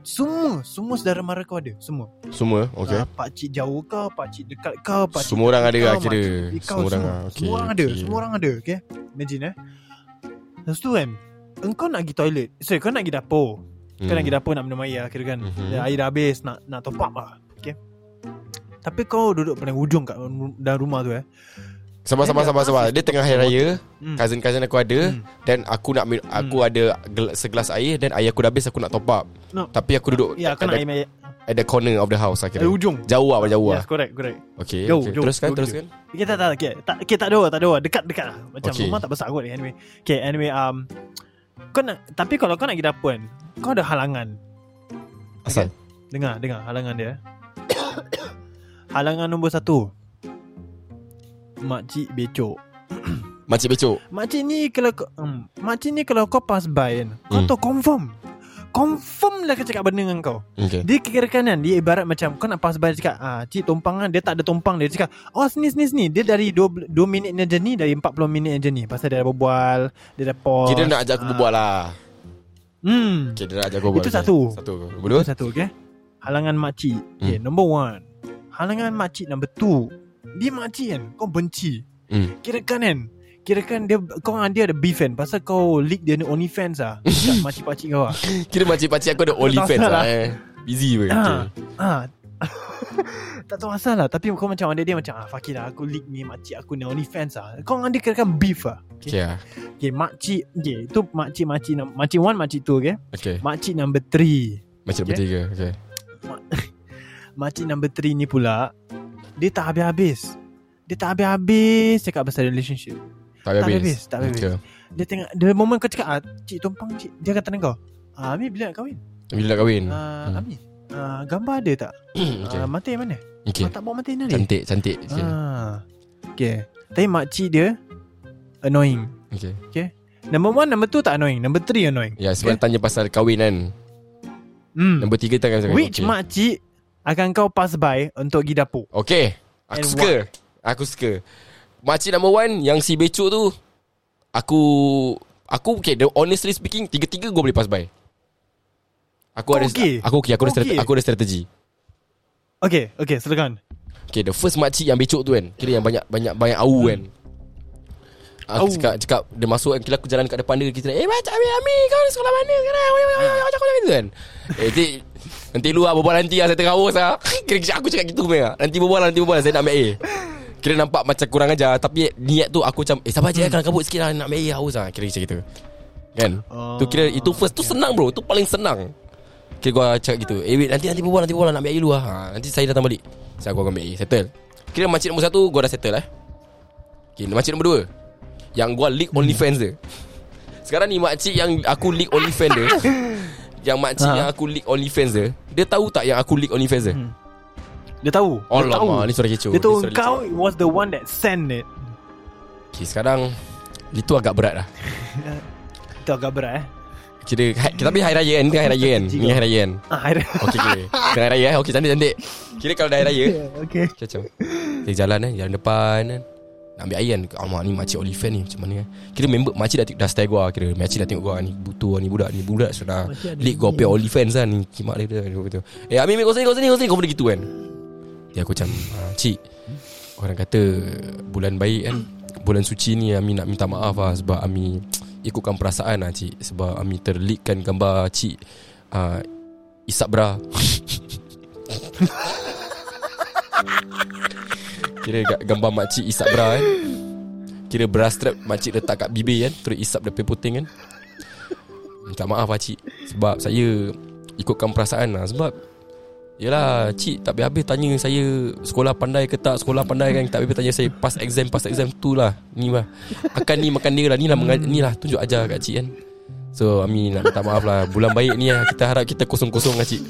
Semua, semua saudara mara kau ada. Semua. Semua Okay Ah, pakcik jauh kau, pakcik dekat kau, pakcik Semua orang ada kau, kira Semua orang semua, lah okay, semua orang ada, okay. semua orang ada, okay? Imagine eh. Lepas tu kan, engkau nak pergi toilet. Sorry, kau nak pergi dapur. Hmm. Kau nak pergi dapur nak minum air lah, kira kan. Mhm. Dan Air dah habis, nak nak top up lah. Okay? Tapi kau duduk paling ujung kat dalam rumah tu eh. Sabar sabar sabar sabar Dia tengah hari raya Hmm. Cousin-cousin aku ada Hmm. Dan aku nak min- Aku ada gel- Segelas air Dan air aku dah habis Aku nak top up No. Tapi aku duduk Ya, kau at, nak the, air, at the corner of the house air kira ujung. Jauh lah jauh lah Yes, correct, correct. Okay, Jauh, okay. jauh, Teruskan jauh, teruskan Okay, tak, tak, okay. tak, okay, tak ada, tak ada. Dekat, dekat lah. Macam Okay. rumah tak besar kot. Anyway. Okay, anyway, um, kau nak, tapi kalau kau nak pergi dapur kan, kau ada halangan. Asal Dengar, dengar halangan dia. halangan nombor satu. Makcik becok. Makcik becok? Makcik ni kalau um, makcik ni kalau kau pass by kan, kau Hmm. tahu confirm. Confirm lah kau cakap benda dengan kau. Okay Dia kira kanan Dia ibarat macam Kau nak pass by dia cakap ah, Cik tumpangan Dia tak ada tumpang dia cakap Oh sini sini sini. Dia dari 2, 2 minit ni journey Dari 40 minit journey Pasal dia dah berbual Dia dah pause. Kira nak ajak aku Ah. berbual lah. Hmm. Okay dia nak ajak aku berbual. Itu okay. satu. Satu Itu Kedua satu okay Halangan makcik. Okay number one. Halangan makcik number two Dia makcik kan Kau benci Hmm. Kira kan kan Kira kan dia Kau dengan dia ada beef kan Pasal kau leak dia ni OnlyFans lah Dekat makcik-makcik kau lah Kira makcik-makcik aku ada OnlyFans Tak lah salah. eh. Busy pun Ah, ah. tak tahu asal lah Tapi kau macam ada dia macam ah, Fuck it lah Aku leak ni makcik aku ni OnlyFans lah Kau dengan dia kira kan beef lah Okay, okay. ah. Okay makcik Okay itu makcik-makcik Makcik one makcik two okay okay. Makcik number three Macam Okay. bertiga Okay Makcik number three ni pula Dia tak habis-habis Dia tak habis-habis Cakap pasal relationship Tak Tak habis tak habis. okay. Dia tengok The moment kau cakap ah, Cik tumpang cik Dia akan tanya kau ah, Ami bila nak kahwin Bila nak kahwin ah, Hmm. Ami ah, Gambar ada tak Okay, ah, Mata yang mana okay. Kau tak bawa mata yang mana Cantik Cantik okay. ah. Okay Tapi makcik dia Annoying okay. Number one Number two tak annoying Number three annoying Ya sebab tanya pasal kahwin kan hmm. Nombor tiga tak akan Which okay. makcik Akan kau pass by Untuk pergi dapur. Okay Aku And suka. Aku suka. Makcik number one Yang si becuk tu Aku Aku okay the, Honestly speaking Tiga-tiga gue boleh pass by. Aku Kau ada okay? Aku okay Aku ada, strategi, okay? aku ada strategi. Okay Okay silakan. Okay the first makcik yang becuk tu kan Kira yang banyak Banyak banyak au kan. Aku cakap, cakap Dia masuk kan Kira aku jalan kat depan dia Kita Eh macam Ami Ami Kau sekolah mana sekarang? Macam aku cakap gitu kan. Eh nanti lu lah berbual nanti lah Saya tengah haus lah. Kira aku cakap gitu meh Nanti berbual lah Nanti berbual lah. Saya nak ambil air. Kira nampak macam kurang ajar Tapi niat tu aku macam Eh sabar je Kalau kabut sikit lah Nak ambil air haus lah. Kira macam gitu. Kan? Oh, Tu kira itu first. Tu senang bro. Tu paling senang. Kira gua cakap gitu Eh wait nanti nanti berbual Nanti berbual Nak ambil air dulu lah. Ha, Nanti saya datang balik. Saya akan ambil air Settle. Kira makcik nombor satu Gua dah settle eh. Okay makcik nombor dua Yang gua leak OnlyFans dia. Sekarang ni makcik yang aku leak OnlyFans dia Yang makcik Ha. yang aku leak OnlyFans dia Dia tahu tak yang aku leak OnlyFans dia? Hmm. Dia tahu. Dia tahu. Alamak ni suara kecoh Dia tahu kau kecoh. Was the one that send it. Okay sekarang Itu agak berat lah. Itu agak berat eh. Kira hai- Tapi hari raya kan? Ni hari raya kan? Ni hari raya kan? Ah. Okay okay Tengah hari raya eh. Okay cantik cantik. Kira kalau dah hari raya Okay. Macam macam Dia jalan kan Jalan depan kan Nak ambil air kan Alamak ni makcik Oliver ni Macam mana kan Kira member Makcik dah, dah style gua Kira makcik dah tengok gua Ni butuh ni budak Ni budak sudah Leak gua pay OnlyFans kan Ni kimak dia betul. Eh Amin Amin kau sini kau sini kau sini Kau boleh gitu kan? Dia aku macam ah, Cik Orang kata Bulan baik kan? Bulan suci ni Ami nak minta maaf lah Sebab Ami Ikutkan perasaan lah cik. Sebab Ami terleakkan gambar cik uh, Isap bra Kira ga- gambar makcik isap bra kan? Kira bra strap makcik letak kat bibir kan? Terus isap dia puting kan? Minta maaf lah cik. Sebab saya Ikutkan perasaan lah Sebab Yelah cik tak habis-habis tanya saya Sekolah pandai ke tak Sekolah pandai kan? Tak habis-habis tanya saya Pass exam Pass exam tu lah. Ni lah. Akan ni makan dia lah. Ni lah, menga- ni lah tunjuk ajar kat cik kan? So Ami nak minta maaf lah. Bulan baik ni lah. Kita harap kita kosong-kosong lah cik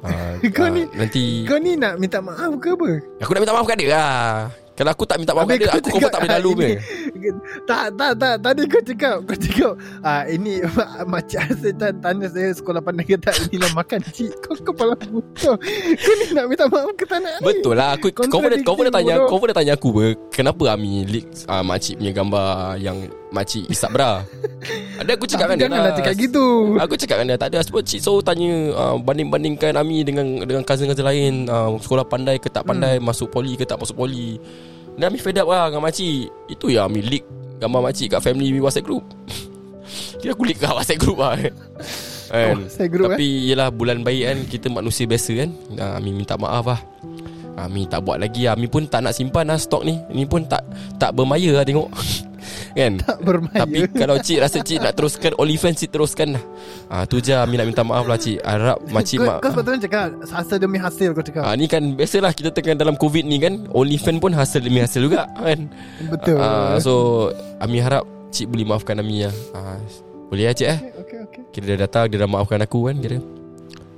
Ah, Kau ah, ni- Nanti Kau ni nak minta maaf ke apa? Aku nak minta maaf kat dia lah. Kalau aku tak minta maaf kat dia kau Aku cakap, tak boleh lalu punya. Ini- Tak tak tak. Tadi kau cakap Kau cakap ah, Ini Macam Asyik tanya saya Sekolah pandai ke tak Inilah makan cik. Kau kepala buta Kau ni nak minta maaf ke tak nak ni? Betul lah. Aku, Kau pun dah, kau pun tanya. Kau pun dah tanya aku ber, Kenapa Ami leak uh, Makcik punya gambar Yang makcik isap bra. Ada aku cakap kan dia Janganlah lah cakap gitu. Aku cakap kan dia Tak ada. Sebab Cik So tanya uh, Banding-bandingkan Ami dengan Dengan cousin-cousin lain. Uh, Sekolah pandai ke tak pandai Hmm. Masuk poli ke tak masuk poli. Dan Ami fed up lah Dengan makcik. Itu yang Ami leak Gambar makcik kat family WhatsApp group. Kira aku leak kat WhatsApp group lah kan? WhatsApp group, Tapi yelah bulan baik kan Kita manusia biasa kan. Uh, Ami minta maaf lah. Ami tak buat lagi. Ami pun tak nak simpan lah stok ni. Ni pun tak tak bermaya lah tengok Kan? Tak bermaya tapi kalau cik rasa cik nak teruskan OnlyFans cik teruskan lah. Ah, Tu je Ami nak minta maaf lah cik. Harap makcik kau, mak kau sepatutnya cakap Hasil demi hasil kau cakap. Ah, Ni kan biasalah kita tengah dalam COVID ni kan OnlyFans pun hasil demi hasil juga kan? Betul. Ah, So Ami harap cik boleh maafkan Ami lah ah, Boleh lah cik eh? Okay okay Kira dia datang Dia dah maafkan aku kan Kira.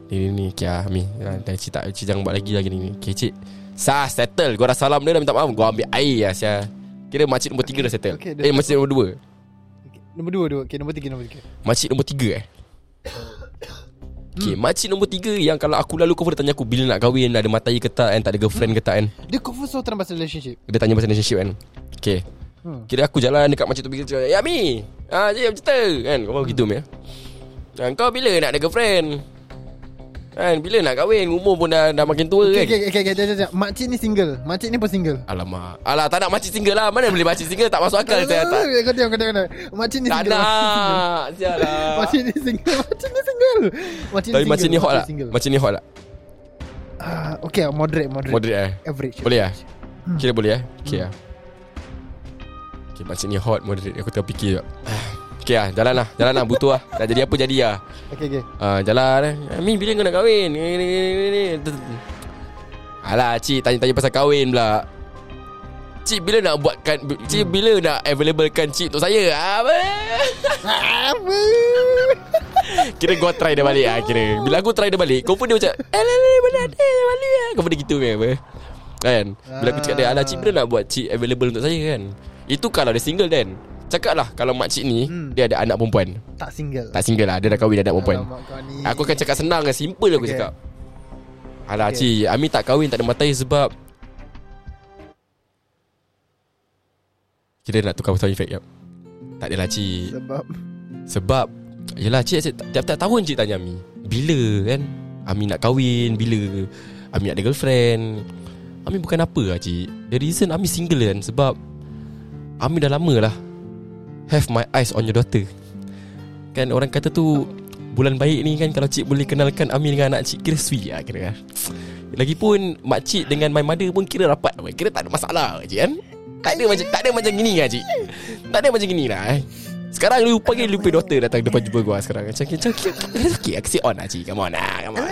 Ni ni ni Okay lah Ami ah, Dan cik tak Cik jangan buat lagi lagi ni. Okay cik. Sah settle. Gua dah salam dia dah minta maaf. Gua ambil air lah Sia Kira makcik nombor tiga dah settle okay, Eh makcik nombor dua Nombor dua dua Okay nombor tiga nombor tiga Makcik nombor tiga eh Okay, makcik nombor tiga yang kalau aku lalu kau boleh tanya aku bila nak kahwin, ada matai ke tak kan, tak ada girlfriend ke tak kan. Dia confirm so terang pasal relationship Dia tanya pasal relationship kan. Okay. Hmm. Kira aku jalan dekat makcik tu pergi cakap, "Ya Mi, ah je cerita." Kan, kau faham gitu Mi. Ah, kau bila nak ada girlfriend? Kan bila nak kahwin Umur pun dah, dah makin tua Okay, kan okay, okay, okay, okay, okay. Makcik ni single. Makcik ni pun single. Alamak Alah tak nak makcik single lah Mana boleh makcik single Tak masuk akal saya tak Kau tengok, kau tengok. Makcik ni Tak single. nak Sial lah Makcik ni single. Makcik ni single. Makcik Tapi macam ni hot lah single. Macam ni hot lah Ah, okay, moderate, moderate. Moderate eh Average. Boleh lah Kira boleh eh Okay lah Okay macam ni hot moderate Aku tengah fikir jap Okay lah jalan lah Jalan lah butuh lah Dah jadi apa jadi lah Okay, okay. Ah, Jalan eh. Min bila kau nak kahwin. Alah cik Tanya-tanya pasal kahwin pula. Cik bila nak buatkan Cik bila nak availablekan cik untuk saya? Apa? Apa? Kira gua try dia balik ah Kira. Bila aku try dia balik Kau pun dia macam Eh lah lah Mana ada? Balik lah Kau pun dia gitu kan apa? Kan? Bila aku cakap dia Alah cik bila nak buat cik available untuk saya kan? Itu kalau dia single kan Cakap lah Kalau makcik ni Hmm. Dia ada anak perempuan Tak single. Tak single lah Dia dah kahwin Dia ada anak perempuan Alamak. Aku akan cakap senang kan Simple aku Okay. cakap Alah Okay. cik Ami tak kahwin Tak ada matai sebab Kira nak tukar sound effect yap. Tak adalah cik Sebab Sebab Yelah cik, cik Tiap-tiap tahun cik tanya Ami Bila kan Ami nak kahwin Bila Ami nak ada girlfriend Ami bukan apa lah cik The reason Ami single kan Sebab Ami dah lama lah Have my eyes on your daughter. Kan orang kata tu Bulan baik ni kan Kalau cik boleh kenalkan Ami dengan anak cik Kira sweet lah kira kan Lagipun Makcik dengan my mother pun Kira rapat Kira tak ada masalah cik kan? Tak ada macam Tak ada macam gini lah cik. Tak ada macam gini lah eh. Sekarang lu panggil lupa daughter datang depan jumpa gua sekarang. Macam macam it's okay, aku say on lah cik. Come on lah, come on.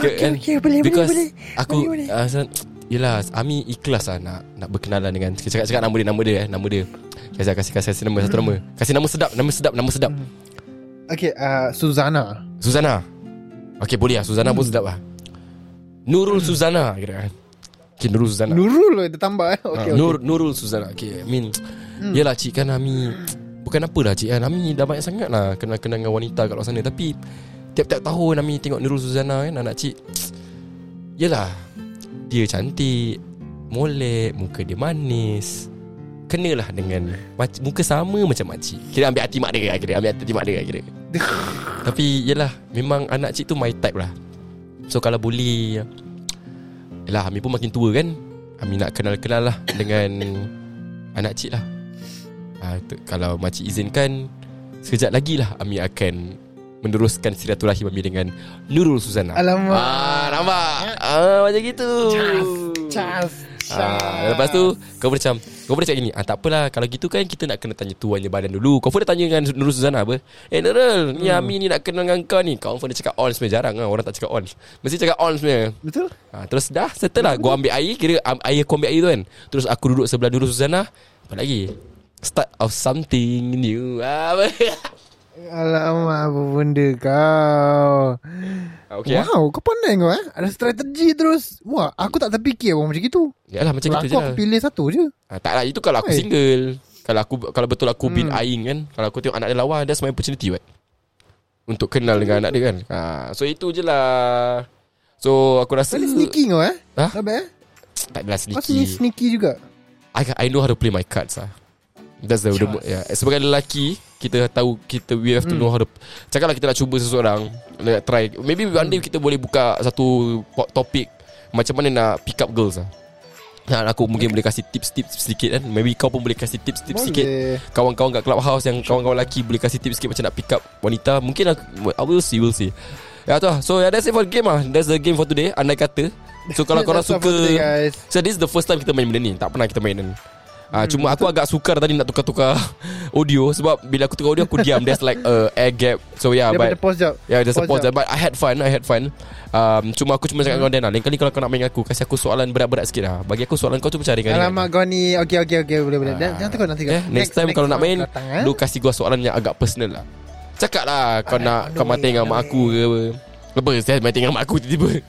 Okay, okay, boleh, Because boleh, aku boleh, boleh. uh, Yelah Ami ikhlas lah nak Nak berkenalan dengan Cakap-cakap nama dia Nama dia eh Nama dia. Kasih kasih kasih, kasih nama satu nama. Kasih nama sedap Nama sedap Nama sedap. Okay, uh, Suzana. Suzana. Okay boleh lah. Suzana pun sedap lah. Nurul Suzana kira. Kan Okay Nurul Suzana. Nurul loh, dia tambah eh. okay, Okay, Nur, Nurul Suzana. Okay I mean Yelah cik kan Ami Bukan apa lah cik kan. Ami dah banyak sangat lah Kenal-kenal dengan wanita kat luar sana. Tapi Tiap-tiap tahun Ami tengok Nurul Suzana kan Anak cik. Yelah Dia cantik Molek Muka dia manis. Kenalah dengan Muka sama macam makcik. Kira ambil hati mak dia Kira ambil hati mak dia Kira Tapi yelah Memang anak cik tu my type lah. So kalau boleh Yelah Ami pun makin tua kan? Ami nak kenal-kenal lah Dengan Anak cik lah. Ha, tu, Kalau makcik izinkan Sekejap lagi lah Ami akan Meneruskan silaturahim Ami dengan Nurul Suzana. Alamak. ah, Nampak? Ah, Macam gitu. Cas. Ah, lepas tu Kau macam Kau boleh cakap gini ah, Tak apalah Kalau gitu kan Kita nak kena tanya tuannya badan dulu. Kau pun dah tanya dengan Nurul Suzana apa? Eh Nurul Ni Ami ni nak kenal dengan kau ni. Kau pun dia cakap on sebenarnya Jarang lah Orang tak cakap on. Mesti cakap on sebenarnya. Betul? ha, Terus dah settle lah. Gua ambil air Kira um, air aku ambil air tu kan. Terus aku duduk sebelah Nurul Suzana. Apa lagi? Start of something new. Ah? Alamak, apa benda kau? Ah, Okay lah wow, kau pandai kau eh. Ada strategi terus. Wah, aku tak terfikir orang macam gitu. Yalah macam Kalau gitu aku, je aku lah pilih satu je. ha, Tak lah itu kalau aku Oi. single Kalau aku kalau betul aku bin Hmm. aing kan Kalau aku tengok anak dia lawa That's my opportunity what Untuk kenal dengan anak dia kan ha, So itu je lah So aku rasa Kau sneaky kau eh. Ha? Tak bad eh. Tak adalah Kau sneaky sneaky juga. I, I know how to play my cards lah That's the, the yeah. Sebagai lelaki Kita tahu kita We have to Hmm. know how to Cakaplah kita nak cuba seseorang Nak try. Maybe one day kita boleh buka Satu topik Macam mana nak pick up girls lah. Aku mungkin boleh kasih tips-tips sedikit kan. Maybe kau pun boleh kasih tips-tips sedikit. Kawan-kawan kat clubhouse Yang kawan-kawan lelaki Boleh kasih tips sikit Macam nak pick up wanita. Mungkin aku I will see We'll see. Ya tu lah. So yeah, that's it for the game lah. That's the game for today Andai kata. So kalau korang suka today, guys. So this is the first time kita main benda ni. Tak pernah kita main kan Ah, Hmm, cuma aku agak sukar tadi nak tukar-tukar audio sebab bila aku tukar audio aku diam there's like a air gap so yeah pada but pause jap. yeah there's a pause pause jap. but I had fun I had fun um, cuma aku cuma cakap Hmm. dengan Dan lah lain kali kalau kau nak main aku kasih aku soalan berat-berat sikit lah bagi aku soalan kau tu macam ringan Alamak kau ni Okay okay okay Boleh boleh Ah. Jangan takut nanti kau eh, next, time kalau nak main datang, eh? Lu kasih gua soalan yang agak personal lah Cakap lah Kau nak Kau mati dengan mak aku ke apa Apa saya mati dengan mak aku tiba-tiba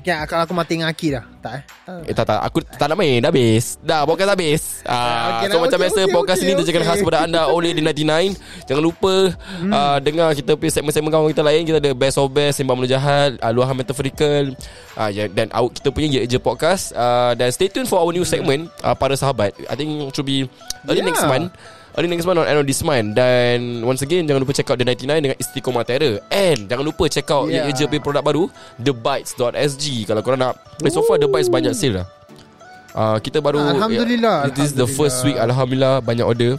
Okay, kalau aku mati dengan Aki dah. Tak eh. Eh tak tak. Aku tak nak main. Dah habis. Dah podcast habis. Ah, okey So dah, macam okey, biasa okey, Podcast okey, ini Terjaga okey. khas kepada anda Oleh di 99 Jangan lupa Hmm. ah, Dengar kita punya segmen-segmen kawan kita lain. Kita ada Best of Best Sembang Mula Jahat ah, Luahan Metaphorical ah, ya, Dan out, kita punya Ye Je Podcast. Ah, Dan stay tuned for our new segment ah, Para sahabat. I think it should be Early Yeah. next month Early next month on End of This Month. Dan once again Jangan lupa check out The 99 Dengan Istiqomah Terror. And jangan lupa check out Yeah. yeah. Eja punya produk baru TheBites.sg Kalau korang nak eh, So far The Bites banyak sale lah uh, Kita baru Alhamdulillah, This is the Alhamdulillah. first week Alhamdulillah Banyak order.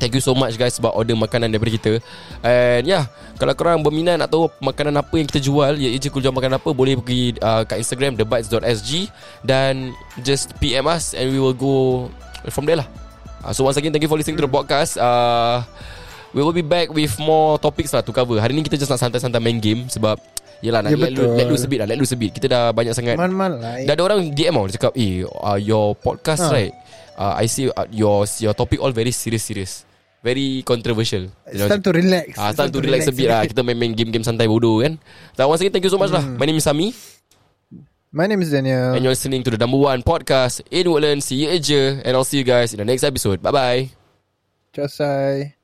Thank you so much guys Sebab order makanan daripada kita. And yeah Kalau korang berminat Nak tahu makanan apa yang kita jual Ya Eja jual makanan apa Boleh pergi uh, kat Instagram TheBites.sg Dan Just PM us And we will go From there lah uh, So once again Thank you for listening to the podcast uh, We will be back with more topics lah to cover. Hari ni kita just nak santai-santai main game Sebab Yelah nak Ya, let, let loose a bit lah Let loose a bit. Kita dah banyak sangat. Man-man lah eh. Dah ada orang DM tau Dia cakap Eh uh, your podcast Ha. right? Uh, I see uh, your your topic all very serious serious Very controversial. It's time to relax. Ah, time to relax a bit lah. Kita main-main game-game santai bodoh kan? So once again thank you so much lah. Hmm. My name is Sami My name is Daniel. And you're listening to the number one podcast In Woodlands. See you Aja And I'll see you guys in the next episode. Bye-bye. Ciao, say.